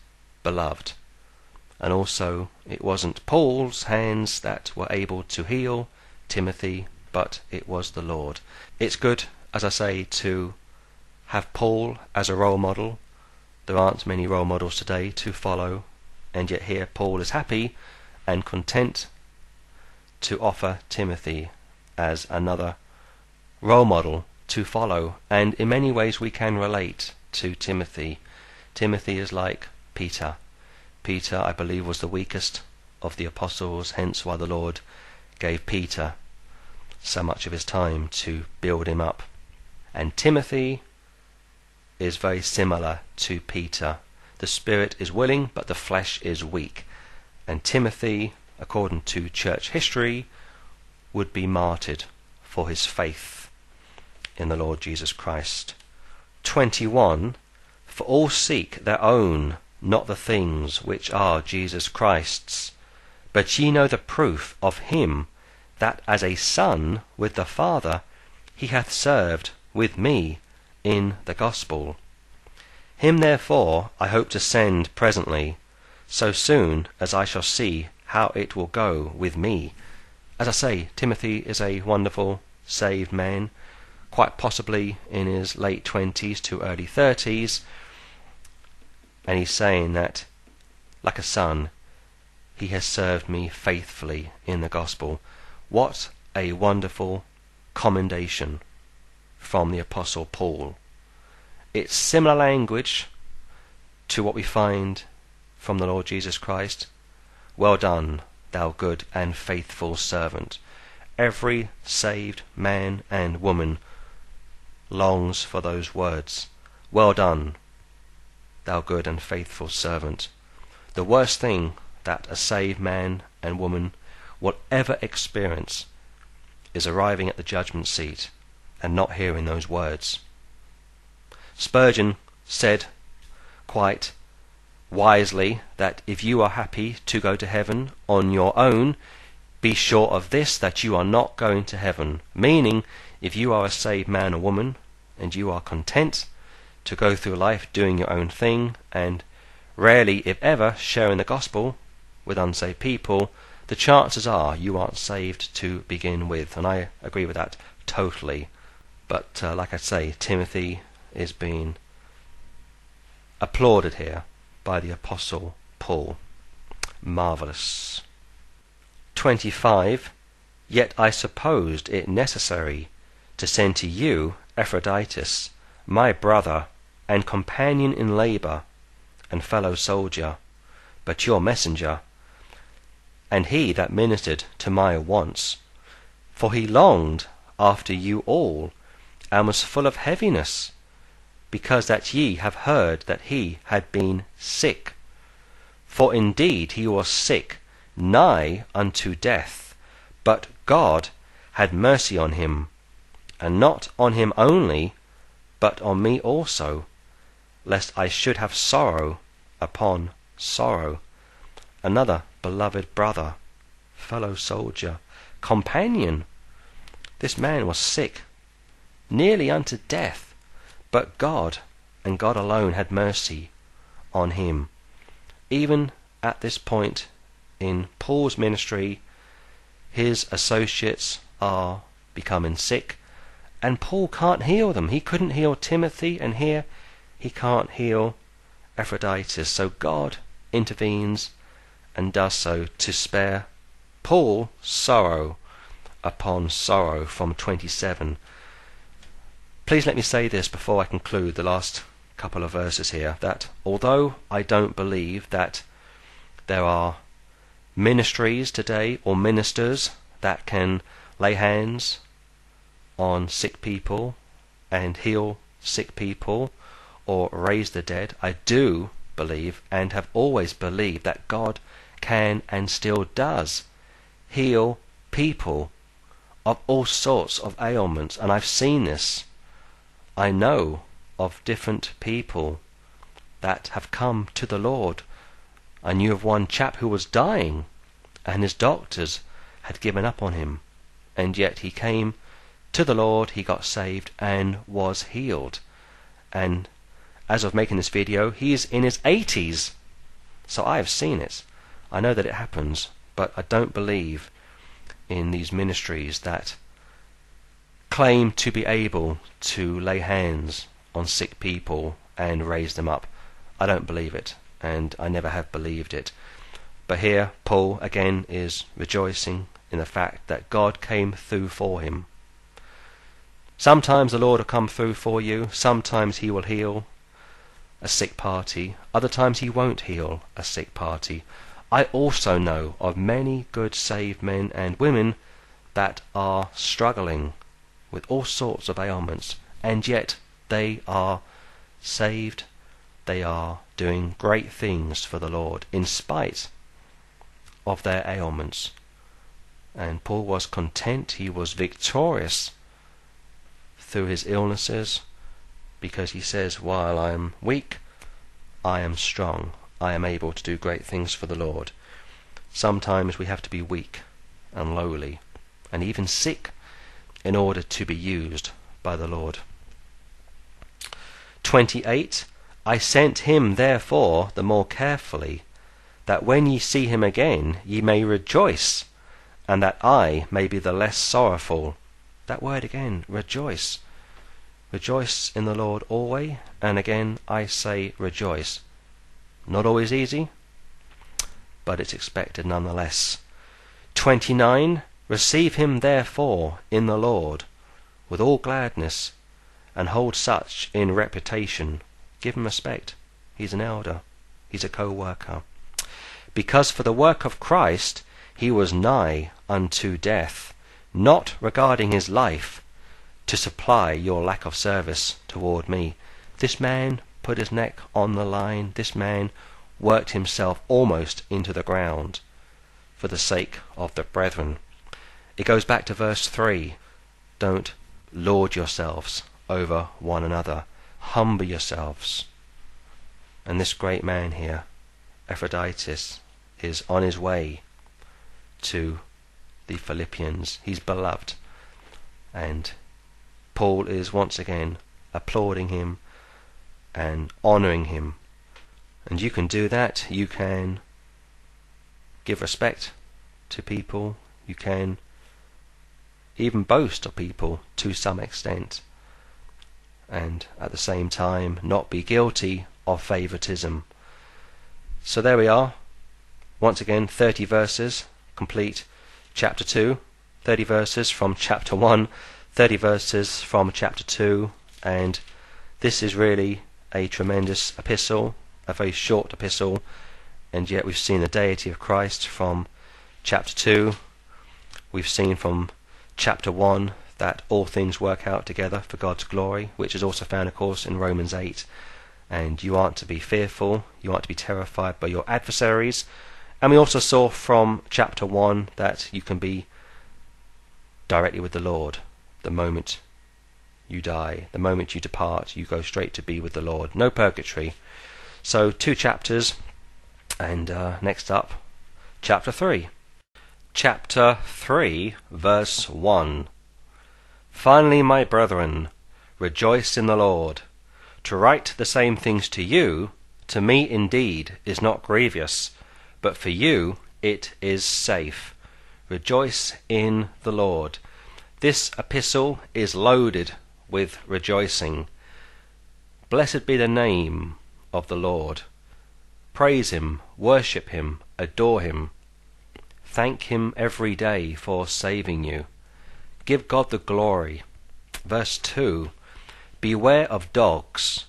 beloved. And also, it wasn't Paul's hands that were able to heal Timothy, but it was the Lord. It's good, as I say, to have Paul as a role model. There aren't many role models today to follow, and yet here Paul is happy and content to offer Timothy as another role model to follow. And in many ways we can relate to Timothy. Timothy is like Peter. Peter, I believe, was the weakest of the apostles, hence why the Lord gave Peter so much of his time to build him up. And Timothy is very similar to Peter. The spirit is willing, but the flesh is weak. And Timothy, according to church history, would be martyred for his faith in the Lord Jesus Christ. 21 For all seek their own, not the things which are Jesus Christ's. But ye know the proof of him, that as a son with the Father he hath served with me in the gospel. Him therefore I hope to send presently, so soon as I shall see how it will go with me. As I say, Timothy is a wonderful, saved man, quite possibly in his late twenties to early thirties, and he's saying that, like a son, he has served me faithfully in the gospel. What a wonderful commendation from the Apostle Paul. It's similar language to what we find from the Lord Jesus Christ. Well done, thou good and faithful servant. Every saved man and woman longs for those words. Well done, thou good and faithful servant. The worst thing that a saved man and woman will ever experience is arriving at the judgment seat and not hearing those words. Spurgeon said quite wisely that if you are happy to go to heaven on your own, be sure of this that you are not going to heaven. Meaning, if you are a saved man or woman and you are content to go through life doing your own thing and rarely, if ever, sharing the gospel with unsaved people, the chances are you aren't saved to begin with. And I agree with that totally. But uh, like I say, Timothy is being applauded here by the Apostle Paul. Marvellous. 25. Yet I supposed it necessary to send to you Epaphroditus, my brother and companion in labour and fellow soldier, but your messenger, and he that ministered to my wants. For he longed after you all, and was full of heaviness, because that ye have heard that he had been sick. For indeed he was sick, nigh unto death, but God had mercy on him, and not on him only, but on me also, lest I should have sorrow upon sorrow. Another beloved brother, fellow soldier, companion. This man was sick, nearly unto death, but God, and God alone, had mercy on him. Even at this point in Paul's ministry, his associates are becoming sick, and Paul can't heal them. He couldn't heal Timothy, and here he can't heal Epaphroditus. So God intervenes and does so to spare Paul sorrow upon sorrow from 27. Please let me say this before I conclude the last couple of verses here that although I don't believe that there are ministries today or ministers that can lay hands on sick people and heal sick people or raise the dead, I do believe and have always believed that God can and still does heal people of all sorts of ailments, and I've seen this. I know of different people that have come to the Lord. I knew of one chap who was dying, and his doctors had given up on him, and yet he came to the Lord, he got saved, and was healed. And as of making this video, he is in his 80s. So I have seen it. I know that it happens, but I don't believe in these ministries that claim to be able to lay hands on sick people and raise them up. I don't believe it, and I never have believed it. But here, Paul again is rejoicing in the fact that God came through for him. Sometimes the Lord will come through for you, sometimes He will heal a sick party, other times He won't heal a sick party. I also know of many good saved men and women that are struggling with all sorts of ailments, and yet they are saved, they are doing great things for the Lord in spite of their ailments. And Paul was content, he was victorious through his illnesses because he says, While I am weak, I am strong. I am able to do great things for the Lord. Sometimes we have to be weak and lowly and even sick in order to be used by the Lord. 28. I sent him therefore the more carefully, that when ye see him again ye may rejoice, and that I may be the less sorrowful. That word again, rejoice. Rejoice in the Lord always, and again I say rejoice. Not always easy, but it's expected nonetheless. 29. Receive him therefore in the Lord with all gladness, and hold such in reputation. Give him respect. He's an elder, he's a co worker. Because for the work of Christ he was nigh unto death, not regarding his life to supply your lack of service toward me. This man put his neck on the line, this man worked himself almost into the ground for the sake of the brethren. It goes back to verse 3. Don't lord yourselves over one another. Humble yourselves. And this great man here, Epaphroditus, is on his way to the Philippians. He's beloved. And Paul is once again applauding him and honoring him. And you can do that. You can give respect to people. You can even boast of people to some extent, and at the same time not be guilty of favoritism. So there we are. Once again, 30 verses, complete chapter 2, 30 verses from chapter 1, 30 verses from chapter 2, and this is really a tremendous epistle, a very short epistle, and yet we've seen the deity of Christ from chapter 2. We've seen from chapter 1 that all things work out together for God's glory, which is also found, of course, in Romans 8. And you aren't to be fearful, you aren't to be terrified by your adversaries. And we also saw from chapter 1 that you can be directly with the Lord the moment you die, the moment you depart, you go straight to be with the Lord. No purgatory. So, two chapters, and uh, next up, chapter 3 chapter 3, verse 1. Finally, my brethren, rejoice in the Lord. To write the same things to you, to me indeed, is not grievous, but for you it is safe. Rejoice in the Lord. This epistle is loaded with rejoicing. Blessed be the name of the Lord. Praise him, worship him, adore him. Thank Him every day for saving you. Give God the glory. Verse 2 Beware of dogs.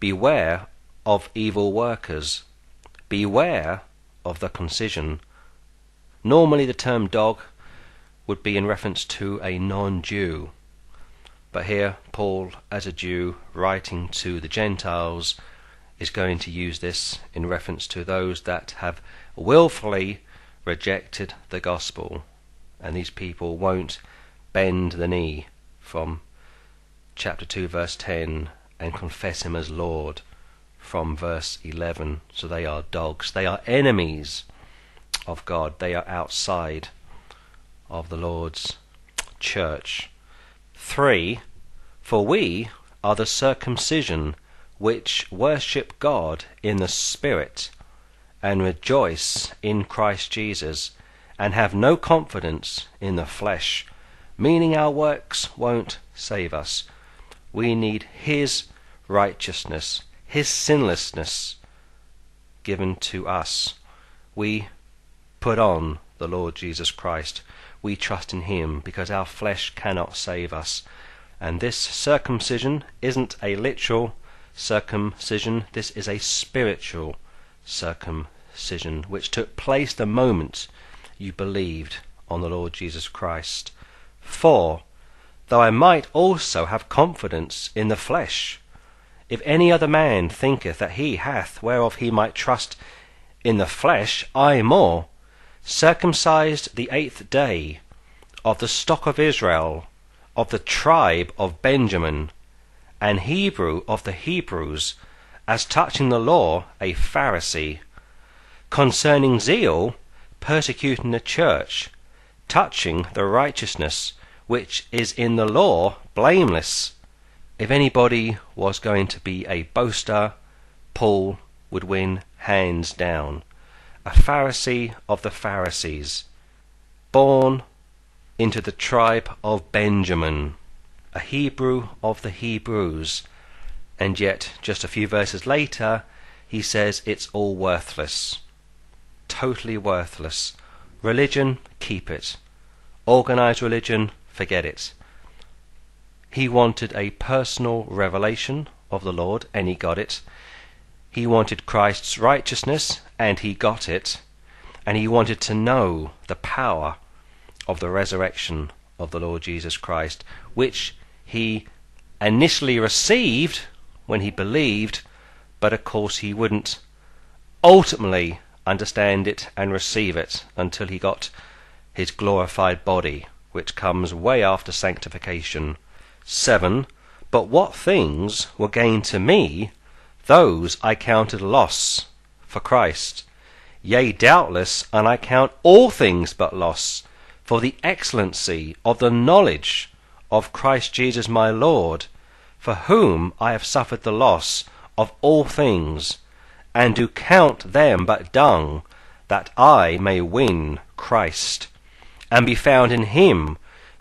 Beware of evil workers. Beware of the concision. Normally, the term dog would be in reference to a non Jew. But here, Paul, as a Jew, writing to the Gentiles, is going to use this in reference to those that have willfully rejected the gospel, and these people won't bend the knee from chapter 2, verse 10, and confess him as Lord from verse 11. So they are dogs, they are enemies of God, they are outside of the Lord's church. 3. For we are the circumcision which worship God in the Spirit and rejoice in Christ Jesus and have no confidence in the flesh, meaning our works won't save us. We need His righteousness, His sinlessness given to us. We put on the Lord Jesus Christ. We trust in Him because our flesh cannot save us. And this circumcision isn't a literal circumcision, this is a spiritual circumcision which took place the moment you believed on the Lord Jesus Christ. For, though I might also have confidence in the flesh, if any other man thinketh that he hath whereof he might trust in the flesh, I more, circumcised the eighth day, of the stock of Israel, of the tribe of Benjamin, an Hebrew of the Hebrews, as touching the law, a Pharisee, concerning zeal, persecuting the church, touching the righteousness which is in the law, blameless. If anybody was going to be a boaster, Paul would win hands down. A Pharisee of the Pharisees, born into the tribe of Benjamin, a Hebrew of the Hebrews, and yet just a few verses later he says it's all worthless. Totally worthless. Religion, keep it. Organized religion, forget it. He wanted a personal revelation of the Lord, and he got it. He wanted Christ's righteousness, and he got it. And he wanted to know the power of the resurrection of the Lord Jesus Christ, which he initially received when he believed, but of course he wouldn't ultimately understand it and receive it until he got his glorified body, which comes way after sanctification. 7. But what things were gain to me, those I counted loss for Christ. Yea, doubtless, and I count all things but loss for the excellency of the knowledge of Christ Jesus my Lord, for whom I have suffered the loss of all things, and do count them but dung, that I may win Christ, and be found in him,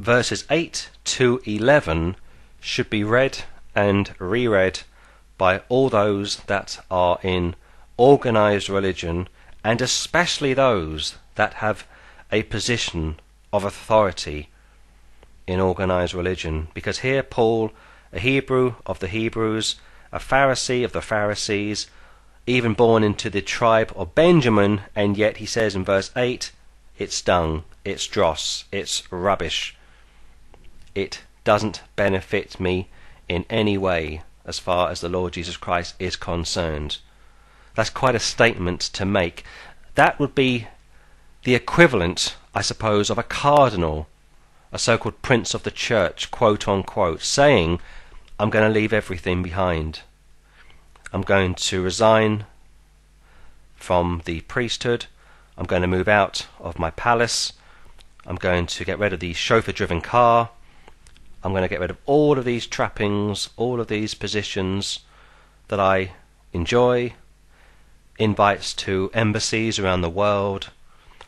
Verses 8 to 11 should be read and reread by all those that are in organized religion, and especially those that have a position of authority in organized religion. Because here, Paul, a Hebrew of the Hebrews, a Pharisee of the Pharisees, even born into the tribe of Benjamin, and yet he says in verse 8, it's dung, it's dross, it's rubbish. It doesn't benefit me in any way as far as the Lord Jesus Christ is concerned. That's quite a statement to make. That would be the equivalent, I suppose, of a cardinal, a so called prince of the church, quote unquote, saying, I'm going to leave everything behind. I'm going to resign from the priesthood. I'm going to move out of my palace. I'm going to get rid of the chauffeur driven car. I'm going to get rid of all of these trappings, all of these positions that I enjoy, invites to embassies around the world,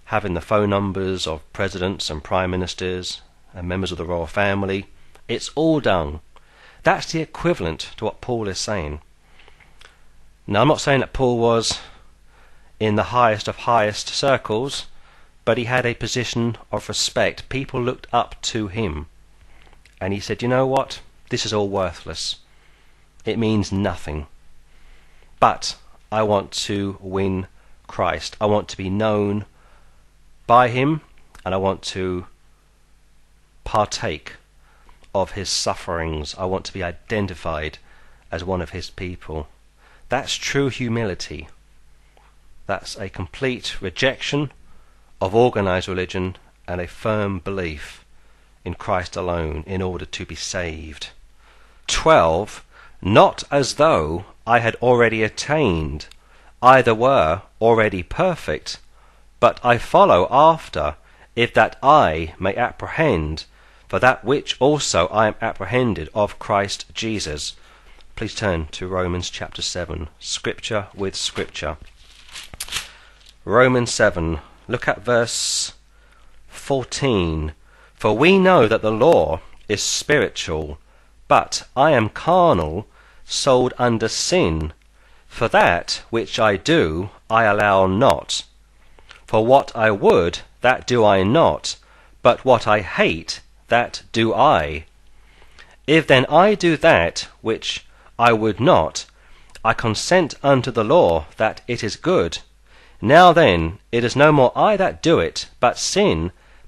having the phone numbers of presidents and prime ministers and members of the royal family. It's all done. That's the equivalent to what Paul is saying. Now, I'm not saying that Paul was in the highest of highest circles, but he had a position of respect. People looked up to him. And he said, You know what? This is all worthless. It means nothing. But I want to win Christ. I want to be known by him, and I want to partake of his sufferings. I want to be identified as one of his people. That's true humility. That's a complete rejection of organized religion and a firm belief in Christ alone in order to be saved. 12. Not as though I had already attained, either were already perfect, but I follow after, if that I may apprehend for that which also I am apprehended of Christ Jesus. Please turn to Romans chapter 7, Scripture with Scripture. Romans 7. Look at verse 14. For we know that the law is spiritual, but I am carnal, sold under sin. For that which I do, I allow not. For what I would, that do I not, but what I hate, that do I. If then I do that which I would not, I consent unto the law that it is good. Now then, it is no more I that do it, but sin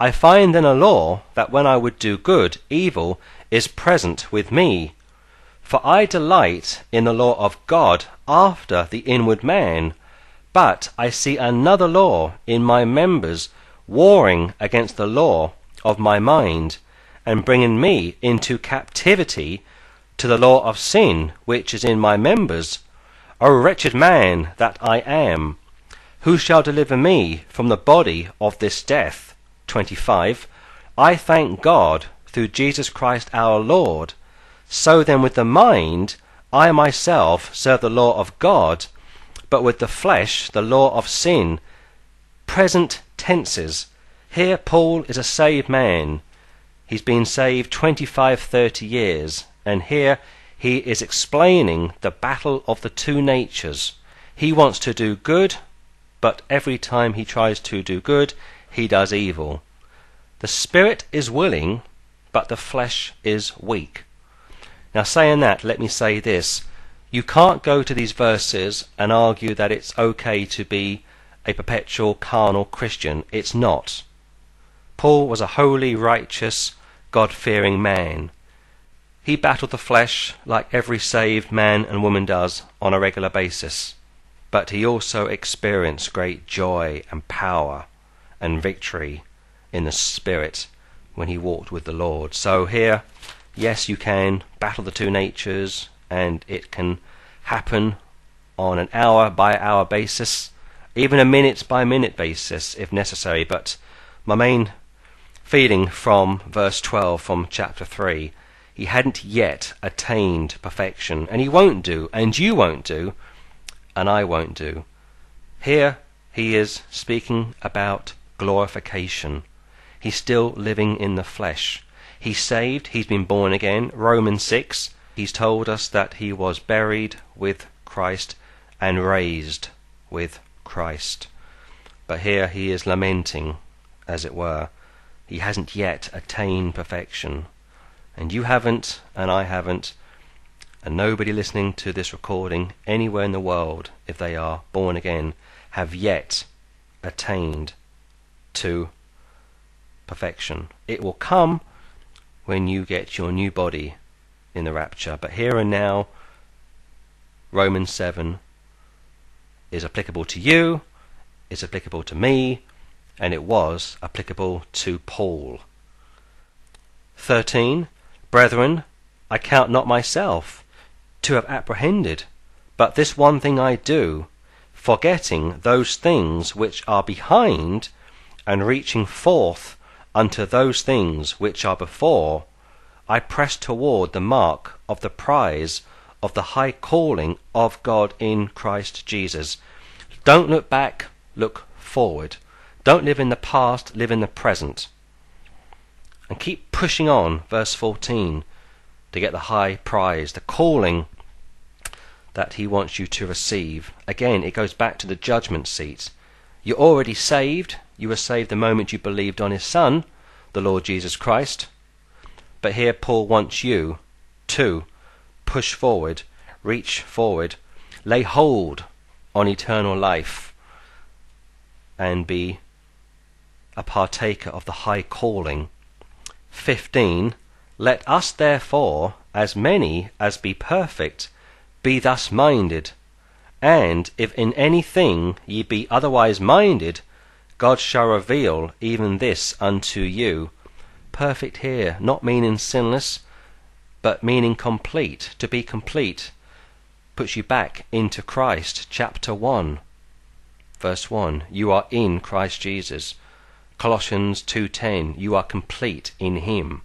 I find then a law that when I would do good, evil is present with me. For I delight in the law of God after the inward man, but I see another law in my members, warring against the law of my mind, and bringing me into captivity to the law of sin which is in my members. O wretched man that I am! Who shall deliver me from the body of this death? 25, I thank God through Jesus Christ our Lord. So then, with the mind, I myself serve the law of God, but with the flesh, the law of sin. Present tenses. Here, Paul is a saved man. He's been saved 25, 30 years, and here he is explaining the battle of the two natures. He wants to do good, but every time he tries to do good, he does evil. The spirit is willing, but the flesh is weak. Now, saying that, let me say this. You can't go to these verses and argue that it's okay to be a perpetual carnal Christian. It's not. Paul was a holy, righteous, God fearing man. He battled the flesh like every saved man and woman does on a regular basis. But he also experienced great joy and power and victory in the Spirit when he walked with the Lord. So here, yes, you can battle the two natures, and it can happen on an hour by hour basis, even a minute by minute basis if necessary. But my main feeling from verse 12 from chapter 3 he hadn't yet attained perfection, and he won't do, and you won't do, and I won't do. Here he is speaking about glorification. He's still living in the flesh. He's saved, he's been born again. Romans 6, he's told us that he was buried with Christ and raised with Christ. But here he is lamenting, as it were. He hasn't yet attained perfection. And you haven't, and I haven't, and nobody listening to this recording anywhere in the world, if they are born again, have yet attained to perfection. It will come when you get your new body in the rapture. But here and now, Romans 7 is applicable to you, is applicable to me, and it was applicable to Paul. 13. Brethren, I count not myself to have apprehended, but this one thing I do, forgetting those things which are behind, and reaching forth unto those things which are before, I press toward the mark of the prize of the high calling of God in Christ Jesus. Don't look back, look forward. Don't live in the past, live in the present. And keep pushing on, verse 14, to get the high prize, the calling that He wants you to receive. Again, it goes back to the judgment seat. You're already saved, you were saved the moment you believed on his Son, the Lord Jesus Christ. But here Paul wants you to push forward, reach forward, lay hold on eternal life, and be a partaker of the high calling. 15. Let us therefore, as many as be perfect, be thus minded. And if in any thing ye be otherwise minded, God shall reveal even this unto you. Perfect here, not meaning sinless, but meaning complete. To be complete puts you back into Christ, chapter 1, verse 1. You are in Christ Jesus. Colossians 2:10, you are complete in him.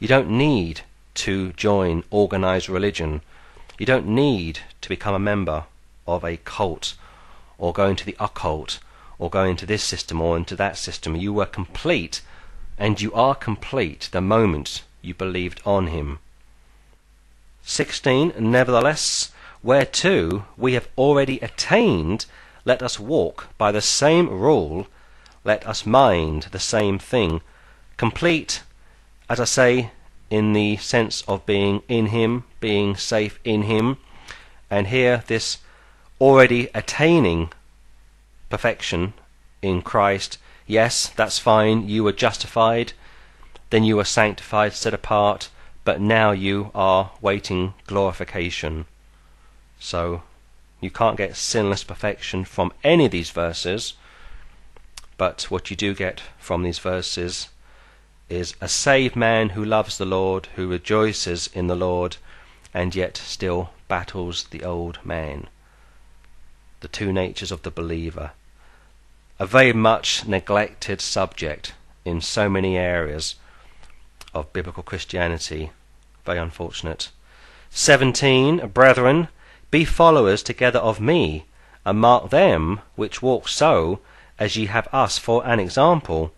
You don't need to join organized religion. You don't need to become a member of a cult or go into the occult or go into this system or into that system. You were complete and you are complete the moment you believed on him. 16. Nevertheless, whereto we have already attained, let us walk by the same rule, let us mind the same thing. Complete, as I say, in the sense of being in Him, being safe in Him, and here this already attaining perfection in Christ. Yes, that's fine, you were justified, then you were sanctified, set apart, but now you are waiting glorification. So you can't get sinless perfection from any of these verses, but what you do get from these verses is a saved man who loves the Lord, who rejoices in the Lord, and yet still battles the old man. The two natures of the believer. A very much neglected subject in so many areas of biblical Christianity. Very unfortunate. 17. Brethren, be followers together of me, and mark them which walk so, as ye have us for an example.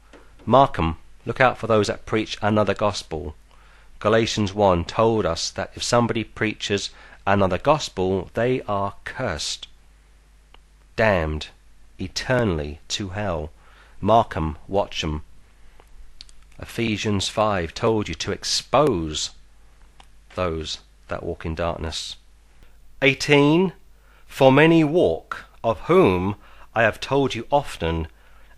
Mark Mark 'em. Look out for those that preach another gospel. Galatians 1 told us that if somebody preaches another gospel, they are cursed, damned eternally to hell. Mark 'em, watch 'em. Ephesians 5 told you to expose those that walk in darkness. 18. For many walk, of whom I have told you often,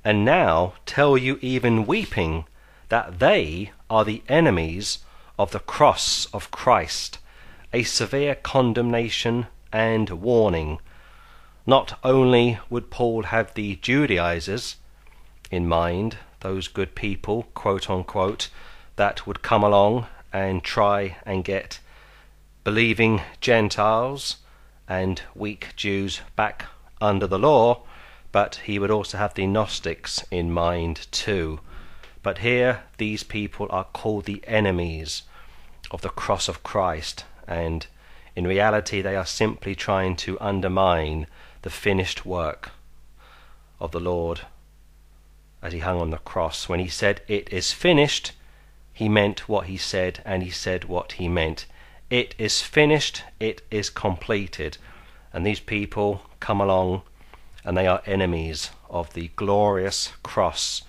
and now tell you even weeping, that they are the enemies of the cross of Christ, a severe condemnation and warning. Not only would Paul have the Judaizers in mind, those good people, quote unquote, that would come along and try and get believing Gentiles and weak Jews back under the law, but he would also have the Gnostics in mind too. But here, these people are called the enemies of the cross of Christ, and in reality, they are simply trying to undermine the finished work of the Lord as he hung on the cross. When he said, It is finished, he meant what he said, and he said what he meant. It is finished, it is completed. And these people come along and they are enemies of the glorious cross,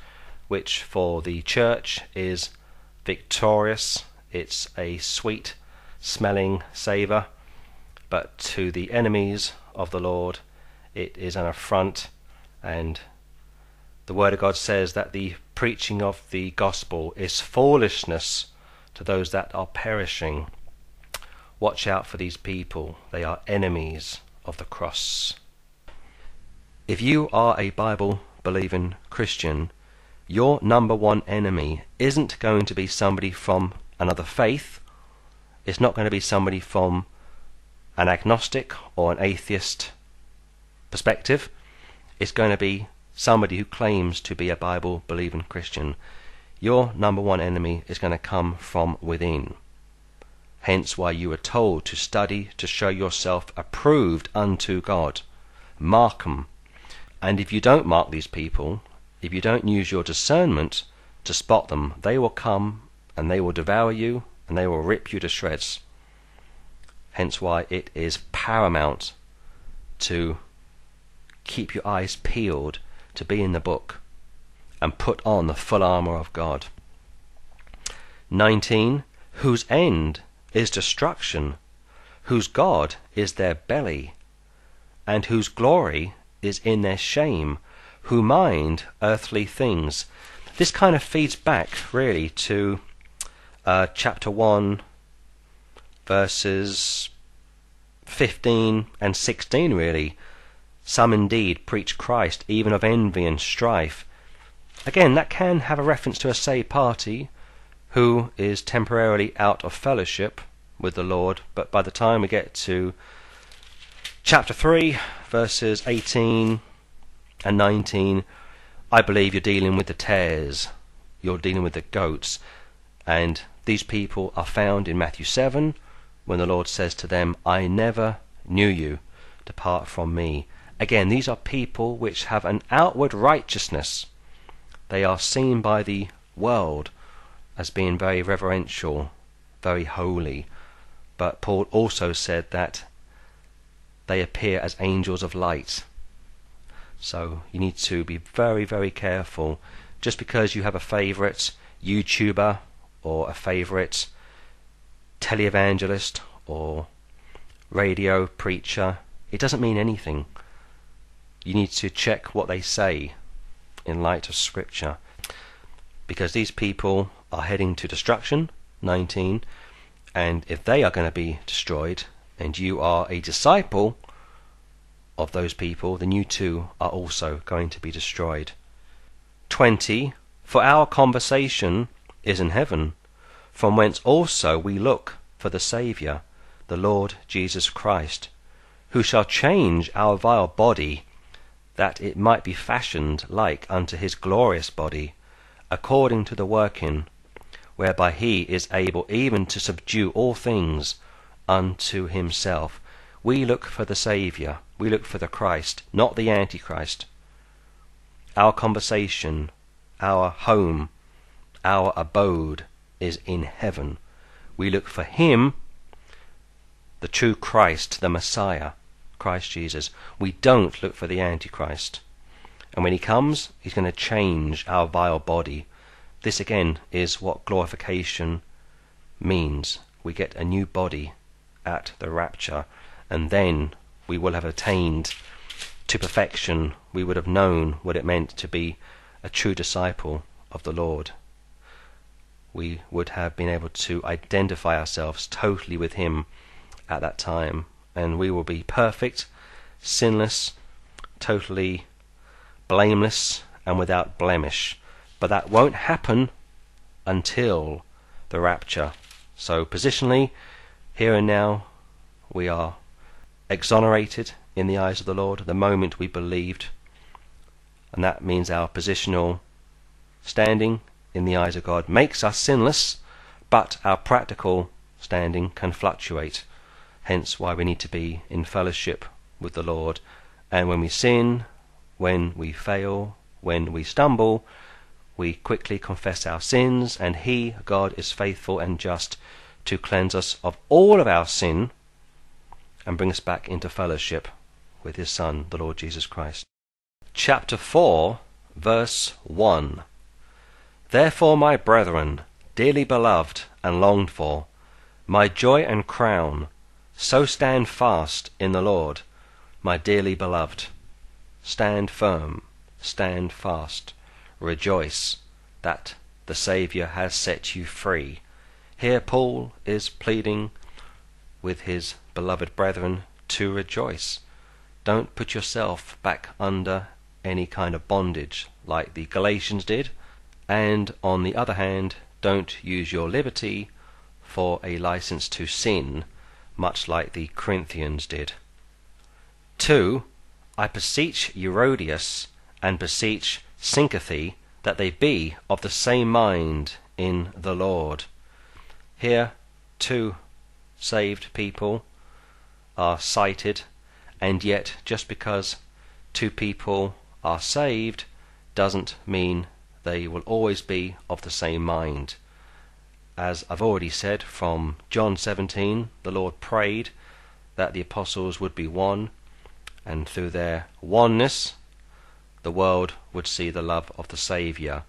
which for the church is victorious. It's a sweet smelling savour, but to the enemies of the Lord it is an affront. And the Word of God says that the preaching of the gospel is foolishness to those that are perishing. Watch out for these people, they are enemies of the cross. If you are a Bible believing Christian, your number one enemy isn't going to be somebody from another faith, it's not going to be somebody from an agnostic or an atheist perspective, it's going to be somebody who claims to be a Bible believing Christian. Your number one enemy is going to come from within hence why you are told to study to show yourself approved unto God. Mark 'em. And if you don't mark these people, if you don't use your discernment to spot them, they will come and they will devour you and they will rip you to shreds. Hence why it is paramount to keep your eyes peeled to be in the book and put on the full armour of God. 19. Whose end is destruction, whose God is their belly, and whose glory is in their shame, who mind earthly things. This kind of feeds back really to uh, chapter 1, verses 15 and 16, really. Some indeed preach Christ, even of envy and strife, Again, that can have a reference to a saved party who is temporarily out of fellowship with the Lord, but by the time we get to chapter 3, verses 18 and 19, I believe you're dealing with the tares, you're dealing with the goats, and these people are found in Matthew 7 when the Lord says to them, I never knew you, depart from me. Again, these are people which have an outward righteousness. They are seen by the world as being very reverential, very holy. But Paul also said that they appear as angels of light. So you need to be very, very careful. Just because you have a favorite YouTuber or a favorite televangelist or radio preacher, it doesn't mean anything. You need to check what they say in light of Scripture. Because these people are heading to destruction, 19, and if they are going to be destroyed, and you are a disciple of those people, then you too are also going to be destroyed. 20. For our conversation is in heaven, from whence also we look for the Saviour, the Lord Jesus Christ, who shall change our vile body, that it might be fashioned like unto his glorious body, according to the working whereby he is able even to subdue all things unto himself. We look for the Saviour, we look for the Christ, not the Antichrist. Our conversation, our home, our abode is in heaven. We look for Him, the true Christ, the Messiah, Christ Jesus. We don't look for the Antichrist. And when He comes, He's going to change our vile body this again is what glorification means. We get a new body at the rapture, and then we will have attained to perfection. We would have known what it meant to be a true disciple of the Lord. We would have been able to identify ourselves totally with Him at that time, and we will be perfect, sinless, totally blameless, and without blemish. But that won't happen until the rapture. So, positionally, here and now, we are exonerated in the eyes of the Lord the moment we believed. And that means our positional standing in the eyes of God makes us sinless, but our practical standing can fluctuate. Hence, why we need to be in fellowship with the Lord. And when we sin, when we fail, when we stumble, we quickly confess our sins, and He, God, is faithful and just to cleanse us of all of our sin and bring us back into fellowship with His Son, the Lord Jesus Christ. Chapter 4, verse 1 Therefore, my brethren, dearly beloved and longed for, my joy and crown, so stand fast in the Lord, my dearly beloved. Stand firm, stand fast rejoice that the Saviour has set you free. Here Paul is pleading with his beloved brethren to rejoice. Don't put yourself back under any kind of bondage like the Galatians did, and on the other hand, don't use your liberty for a license to sin, much like the Corinthians did. 2. I beseech Euodias and beseech Syntyche, that they be of the same mind in the Lord. Here, two saved people are cited, and yet just because two people are saved doesn't mean they will always be of the same mind. As I've already said from John 17, the Lord prayed that the apostles would be one, and through their oneness the world would see the love of the Saviour.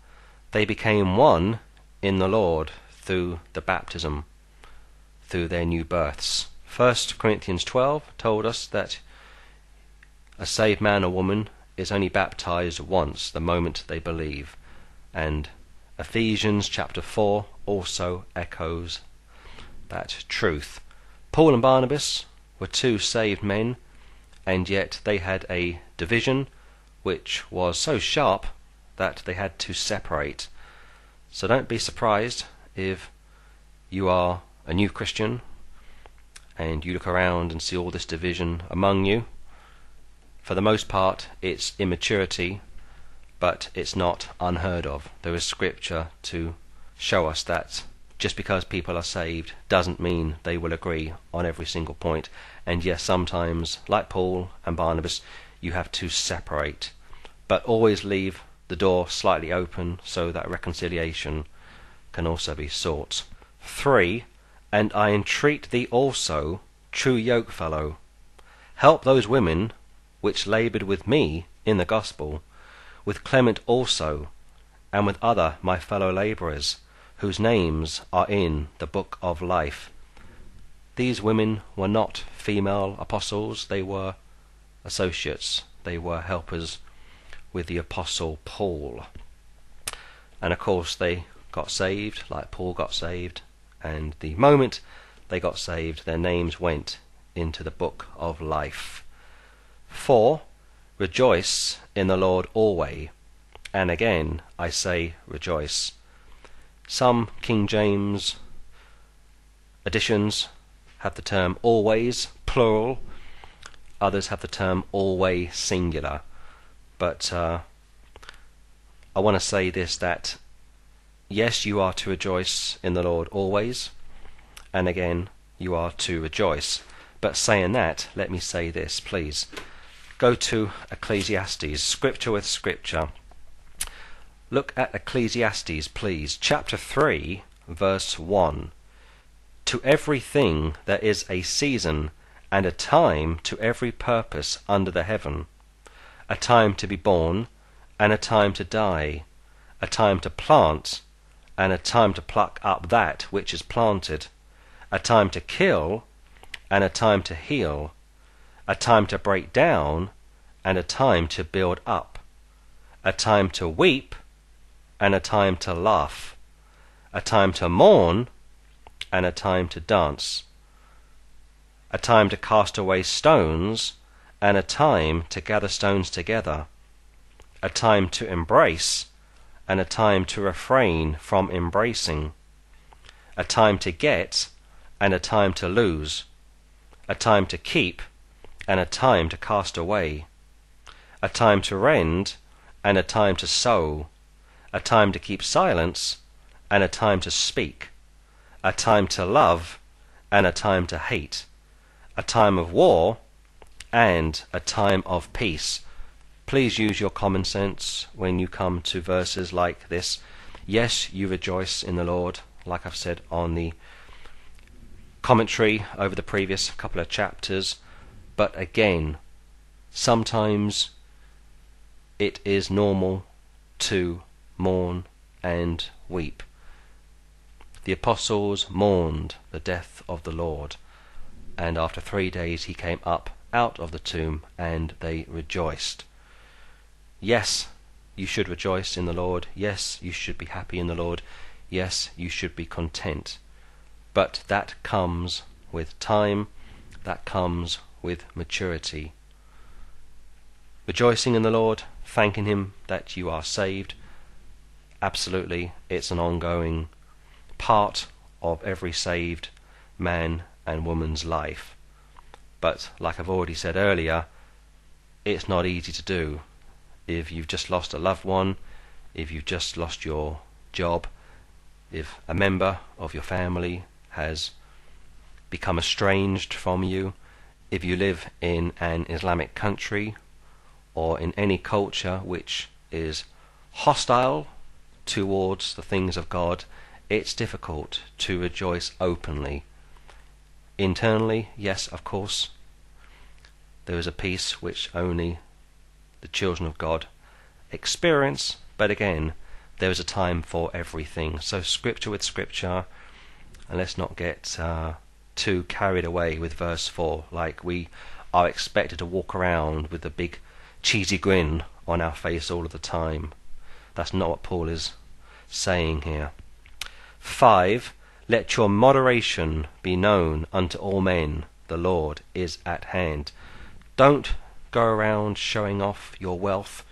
They became one in the Lord through the baptism, through their new births. 1 Corinthians 12 told us that a saved man or woman is only baptized once the moment they believe, and Ephesians chapter 4 also echoes that truth. Paul and Barnabas were two saved men, and yet they had a division which was so sharp that they had to separate. So don't be surprised if you are a new Christian and you look around and see all this division among you. For the most part, it's immaturity, but it's not unheard of. There is scripture to show us that just because people are saved doesn't mean they will agree on every single point. And yes, sometimes, like Paul and Barnabas, you have to separate, but always leave the door slightly open so that reconciliation can also be sought. 3. And I entreat thee also, true yokefellow, help those women which laboured with me in the gospel, with Clement also, and with other my fellow labourers, whose names are in the book of life. These women were not female apostles, they were associates, they were helpers with the apostle Paul. And of course, they got saved, like Paul got saved, and the moment they got saved, their names went into the book of life. 4. Rejoice in the Lord always, and again I say rejoice. Some King James editions have the term always, plural, others have the term always, singular. But uh, I want to say this that yes, you are to rejoice in the Lord always, and again, you are to rejoice. But saying that, let me say this, please. Go to Ecclesiastes, scripture with scripture. Look at Ecclesiastes, please, chapter 3, verse 1. To everything there is a season and a time to every purpose under the heaven, a time to be born and a time to die, a time to plant and a time to pluck up that which is planted, a time to kill and a time to heal, a time to break down and a time to build up, a time to weep and a time to laugh, a time to mourn and a time to dance, a time to cast away stones and a time to gather stones together, a time to embrace and a time to refrain from embracing, a time to get and a time to lose, a time to keep and a time to cast away, a time to rend and a time to sow, a time to keep silence and a time to speak, a time to love and a time to hate, a time of war and a time of peace. Please use your common sense when you come to verses like this. Yes, you rejoice in the Lord, like I've said on the commentary over the previous couple of chapters, but again, sometimes it is normal to mourn and weep. The apostles mourned the death of the Lord, and after three days he came up out of the tomb, and they rejoiced. Yes, you should rejoice in the Lord. Yes, you should be happy in the Lord. Yes, you should be content. But that comes with time, that comes with maturity. Rejoicing in the Lord, thanking Him that you are saved, absolutely, it's an ongoing part of every saved man and woman's life. But, like I've already said earlier, it's not easy to do if you've just lost a loved one, if you've just lost your job, if a member of your family has become estranged from you, if you live in an Islamic country or in any culture which is hostile towards the things of God, it's difficult to rejoice openly. Internally, yes, of course, there is a peace which only the children of God experience, but again, there is a time for everything. So, scripture with scripture, and let's not get uh, too carried away with verse 4, like we are expected to walk around with a big cheesy grin on our face all of the time. That's not what Paul is saying here. 5. Let your moderation be known unto all men, the Lord is at hand. Don't go around showing off your wealth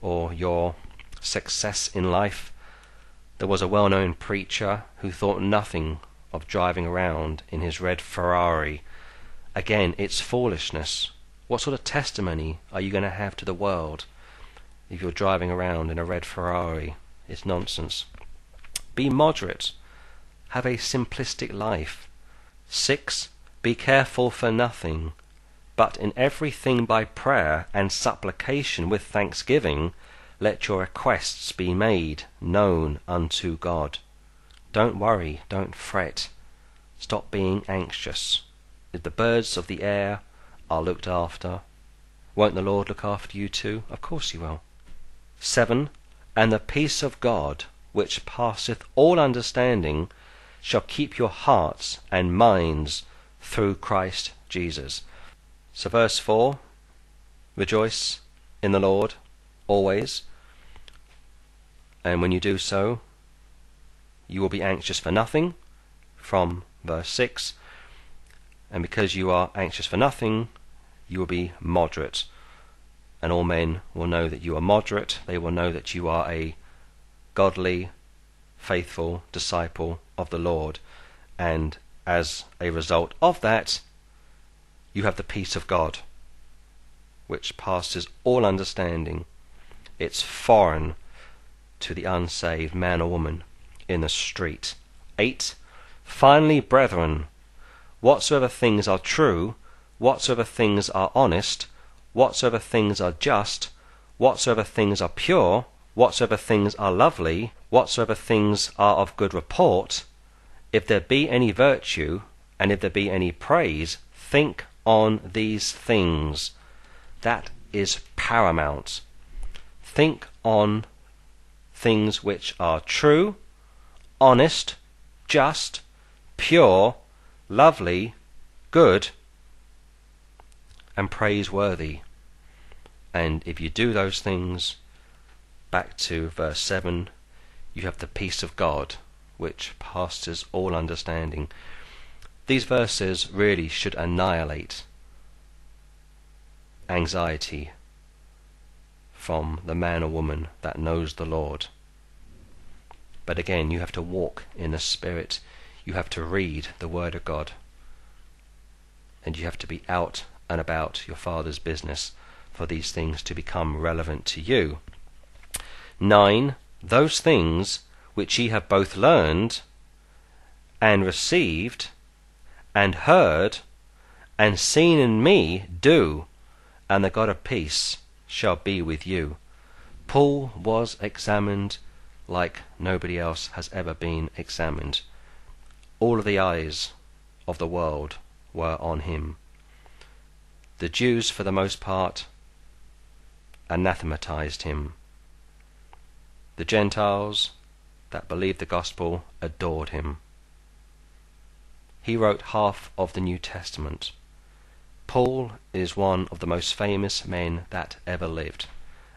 or your success in life. There was a well known preacher who thought nothing of driving around in his red Ferrari. Again, it's foolishness. What sort of testimony are you going to have to the world if you're driving around in a red Ferrari? It's nonsense. Be moderate. Have a simplistic life. 6. Be careful for nothing, but in everything by prayer and supplication with thanksgiving, let your requests be made known unto God. Don't worry, don't fret. Stop being anxious. If the birds of the air are looked after, won't the Lord look after you too? Of course he will. 7. And the peace of God, which passeth all understanding, shall keep your hearts and minds through Christ Jesus. So, verse 4 Rejoice in the Lord always. And when you do so, you will be anxious for nothing, from verse 6. And because you are anxious for nothing, you will be moderate. And all men will know that you are moderate. They will know that you are a godly, faithful disciple of the Lord. And as a result of that, you have the peace of God, which passes all understanding. It's foreign to the unsaved man or woman in the street. 8. Finally, brethren, whatsoever things are true, whatsoever things are honest, whatsoever things are just, whatsoever things are pure, whatsoever things are lovely, whatsoever things are of good report, if there be any virtue, and if there be any praise, think on these things. That is paramount. Think on things which are true, honest, just, pure, lovely, good, and praiseworthy. And if you do those things, back to verse 7, you have the peace of God, which passes all understanding. These verses really should annihilate anxiety from the man or woman that knows the Lord. But again, you have to walk in the Spirit. You have to read the Word of God. And you have to be out and about your Father's business for these things to become relevant to you. 9. Those things which ye have both learned and received and heard and seen in me do, and the God of peace shall be with you. Paul was examined like nobody else has ever been examined. All of the eyes of the world were on him. The Jews, for the most part, anathematized him. The Gentiles that believed the gospel adored him. He wrote half of the New Testament. Paul is one of the most famous men that ever lived,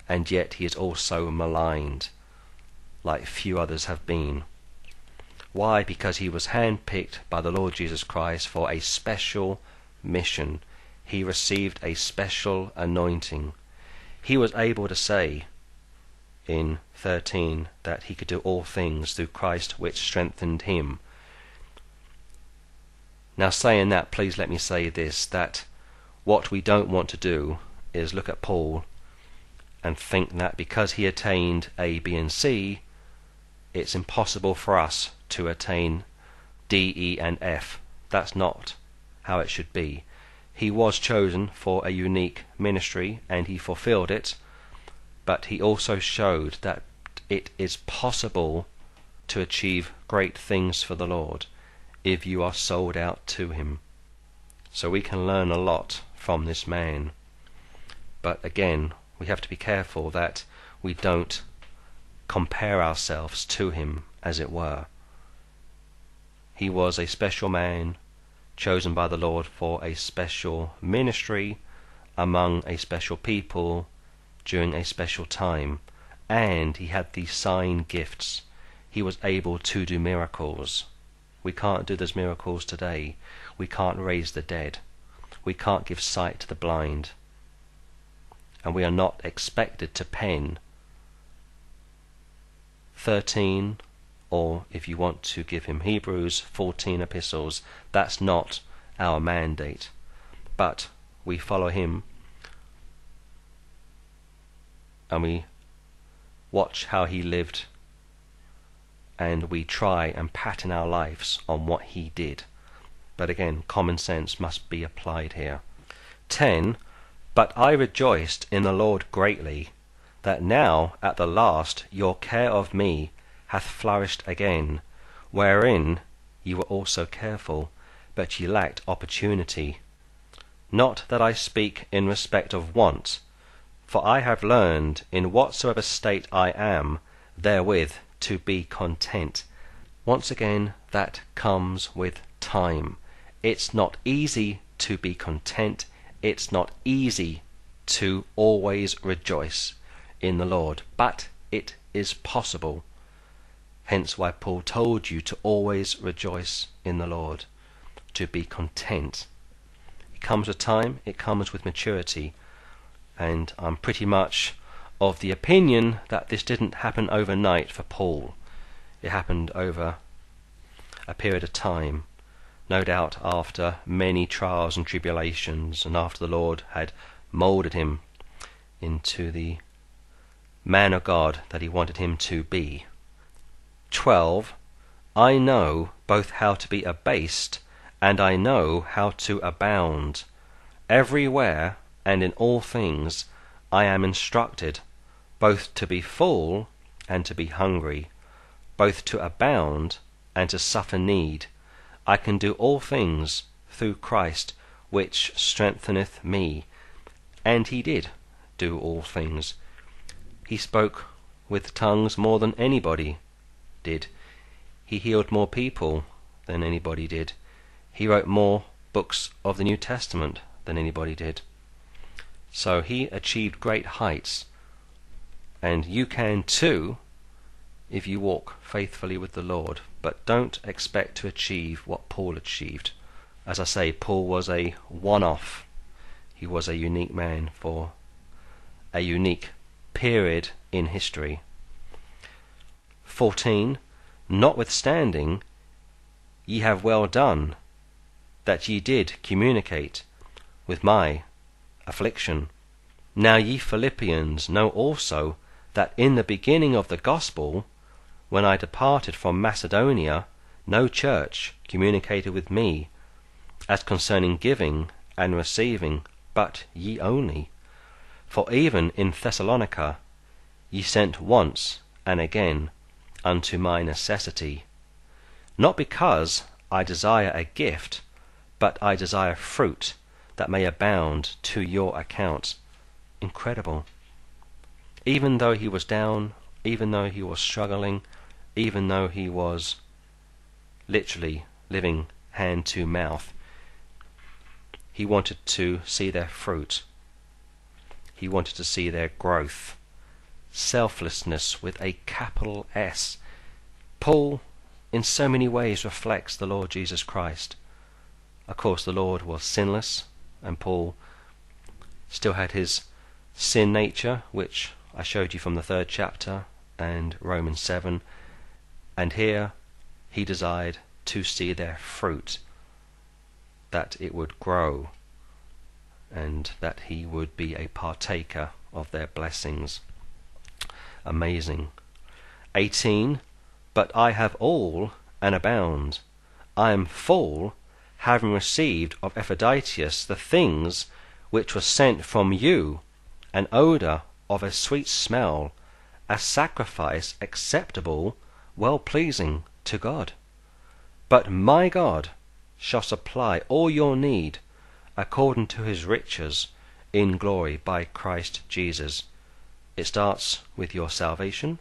and yet he is also maligned, like few others have been. Why? Because he was handpicked by the Lord Jesus Christ for a special mission. He received a special anointing. He was able to say in 13 that he could do all things through Christ which strengthened him. Now, saying that, please let me say this that what we don't want to do is look at Paul and think that because he attained A, B, and C, it's impossible for us to attain D, E, and F. That's not how it should be. He was chosen for a unique ministry and he fulfilled it, but he also showed that it is possible to achieve great things for the Lord if you are sold out to Him. So we can learn a lot from this man. But again, we have to be careful that we don't compare ourselves to him, as it were. He was a special man, chosen by the Lord for a special ministry among a special people during a special time, and he had these sign gifts. He was able to do miracles. We can't do those miracles today. We can't raise the dead we can't give sight to the blind. And we are not expected to pen 13, or if you want to give him Hebrews 14 epistles, that's not our mandate. But we follow him and we watch how he lived and we try and pattern our lives on what he did. But again, common sense must be applied here. 10. But I rejoiced in the Lord greatly, that now at the last your care of me hath flourished again, wherein ye were also careful, but ye lacked opportunity. Not that I speak in respect of want, for I have learned in whatsoever state I am, therewith to be content. Once again, that comes with time. It's not easy to be content. It's not easy to always rejoice in the Lord, but it is possible. Hence why Paul told you to always rejoice in the Lord, to be content. It comes with time, it comes with maturity, and I'm pretty much of the opinion that this didn't happen overnight for Paul. It happened over a period of time, no doubt after many trials and tribulations, and after the Lord had moulded him into the man of God that he wanted him to be. 12. I know both how to be abased, and I know how to abound. Everywhere and in all things I am instructed, both to be full and to be hungry, both to abound and to suffer need. I can do all things through Christ which strengtheneth me. And he did do all things. He spoke with tongues more than anybody did. He healed more people than anybody did. He wrote more books of the New Testament than anybody did. So he achieved great heights and you can too if you walk faithfully with the Lord. But don't expect to achieve what Paul achieved. As I say, Paul was a one off, he was a unique man for a unique period in history. 14. Notwithstanding, ye have well done that ye did communicate with my affliction. Now ye Philippians know also that in the beginning of the gospel, when I departed from Macedonia, no church communicated with me, as concerning giving and receiving, but ye only. For even in Thessalonica ye sent once and again unto my necessity, not because I desire a gift, but I desire fruit that may abound to your account. Incredible even though he was down, even though he was struggling, even though he was literally living hand to mouth, he wanted to see their fruit. He wanted to see their growth. Selflessness with a capital S. Paul, in so many ways, reflects the Lord Jesus Christ. Of course, the Lord was sinless, and Paul still had his sin nature, which I showed you from the third chapter and Romans 7. And here he desired to see their fruit, that it would grow, and that he would be a partaker of their blessings. Amazing. 18. But I have all and abound. I am full, having received of Epaphroditus the things which were sent from you, an odour of a sweet smell, a sacrifice acceptable, well pleasing to God. But my God shall supply all your need according to his riches in glory by Christ Jesus. It starts with your salvation.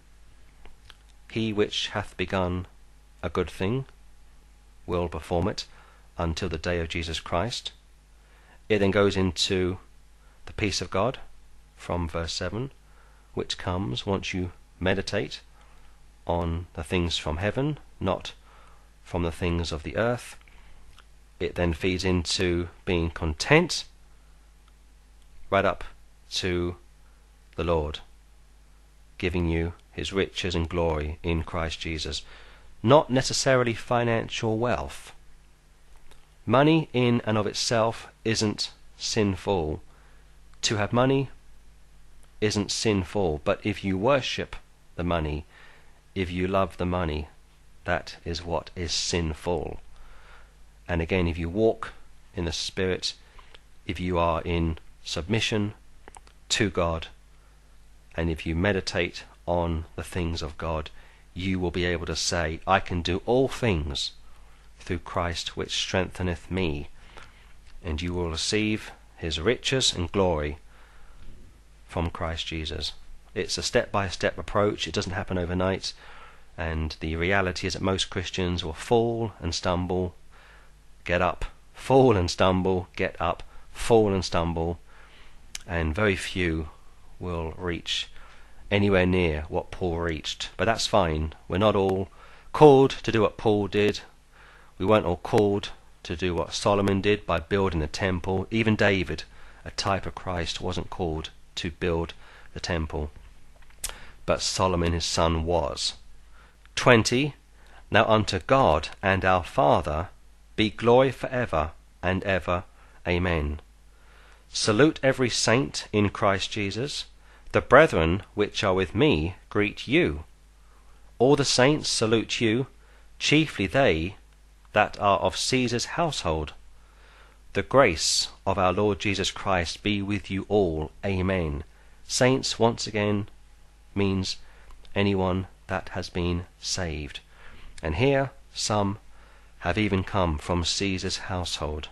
He which hath begun a good thing will perform it until the day of Jesus Christ. It then goes into the peace of God, from verse 7, which comes once you meditate on the things from heaven, not from the things of the earth. It then feeds into being content right up to the Lord, giving you his riches and glory in Christ Jesus, not necessarily financial wealth. Money in and of itself isn't sinful. To have money isn't sinful, but if you worship the money, if you love the money, that is what is sinful. And again, if you walk in the Spirit, if you are in submission to God, and if you meditate on the things of God, you will be able to say, I can do all things through Christ which strengtheneth me. And you will receive his riches and glory from Christ Jesus. It's a step by step approach, it doesn't happen overnight. And the reality is that most Christians will fall and stumble, get up, fall and stumble, get up, fall and stumble, and very few will reach anywhere near what Paul reached. But that's fine. We're not all called to do what Paul did. We weren't all called to do what Solomon did by building the temple. Even David, a type of Christ, wasn't called to build the temple. But Solomon his son was. 20. Now unto God and our Father be glory for ever and ever. Amen. Salute every saint in Christ Jesus. The brethren which are with me greet you. All the saints salute you, chiefly they that are of Caesar's household. The grace of our Lord Jesus Christ be with you all. Amen. Saints, once again, means anyone that has been saved. And here some have even come from Caesar's household.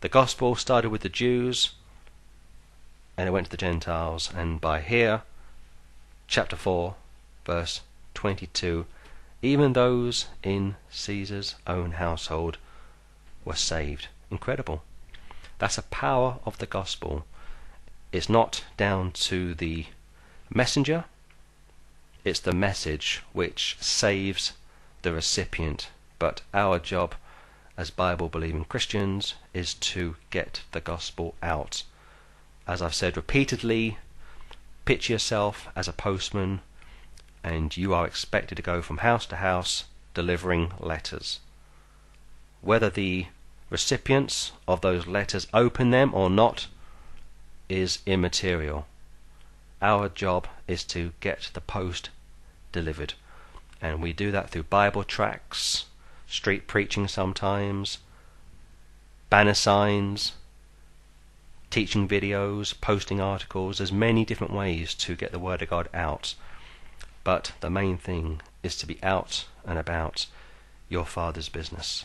The gospel started with the Jews and it went to the Gentiles, and by here, chapter 4, verse 22, even those in Caesar's own household were saved. Incredible. That's a power of the gospel. It's not down to the messenger, it's the message which saves the recipient. But our job as Bible believing Christians is to get the gospel out as I've said repeatedly, picture yourself as a postman and you are expected to go from house to house delivering letters. Whether the recipients of those letters open them or not is immaterial. Our job is to get the post delivered. And we do that through Bible tracts, street preaching sometimes, banner signs, teaching videos, posting articles. There's many different ways to get the Word of God out. But the main thing is to be out and about your Father's business.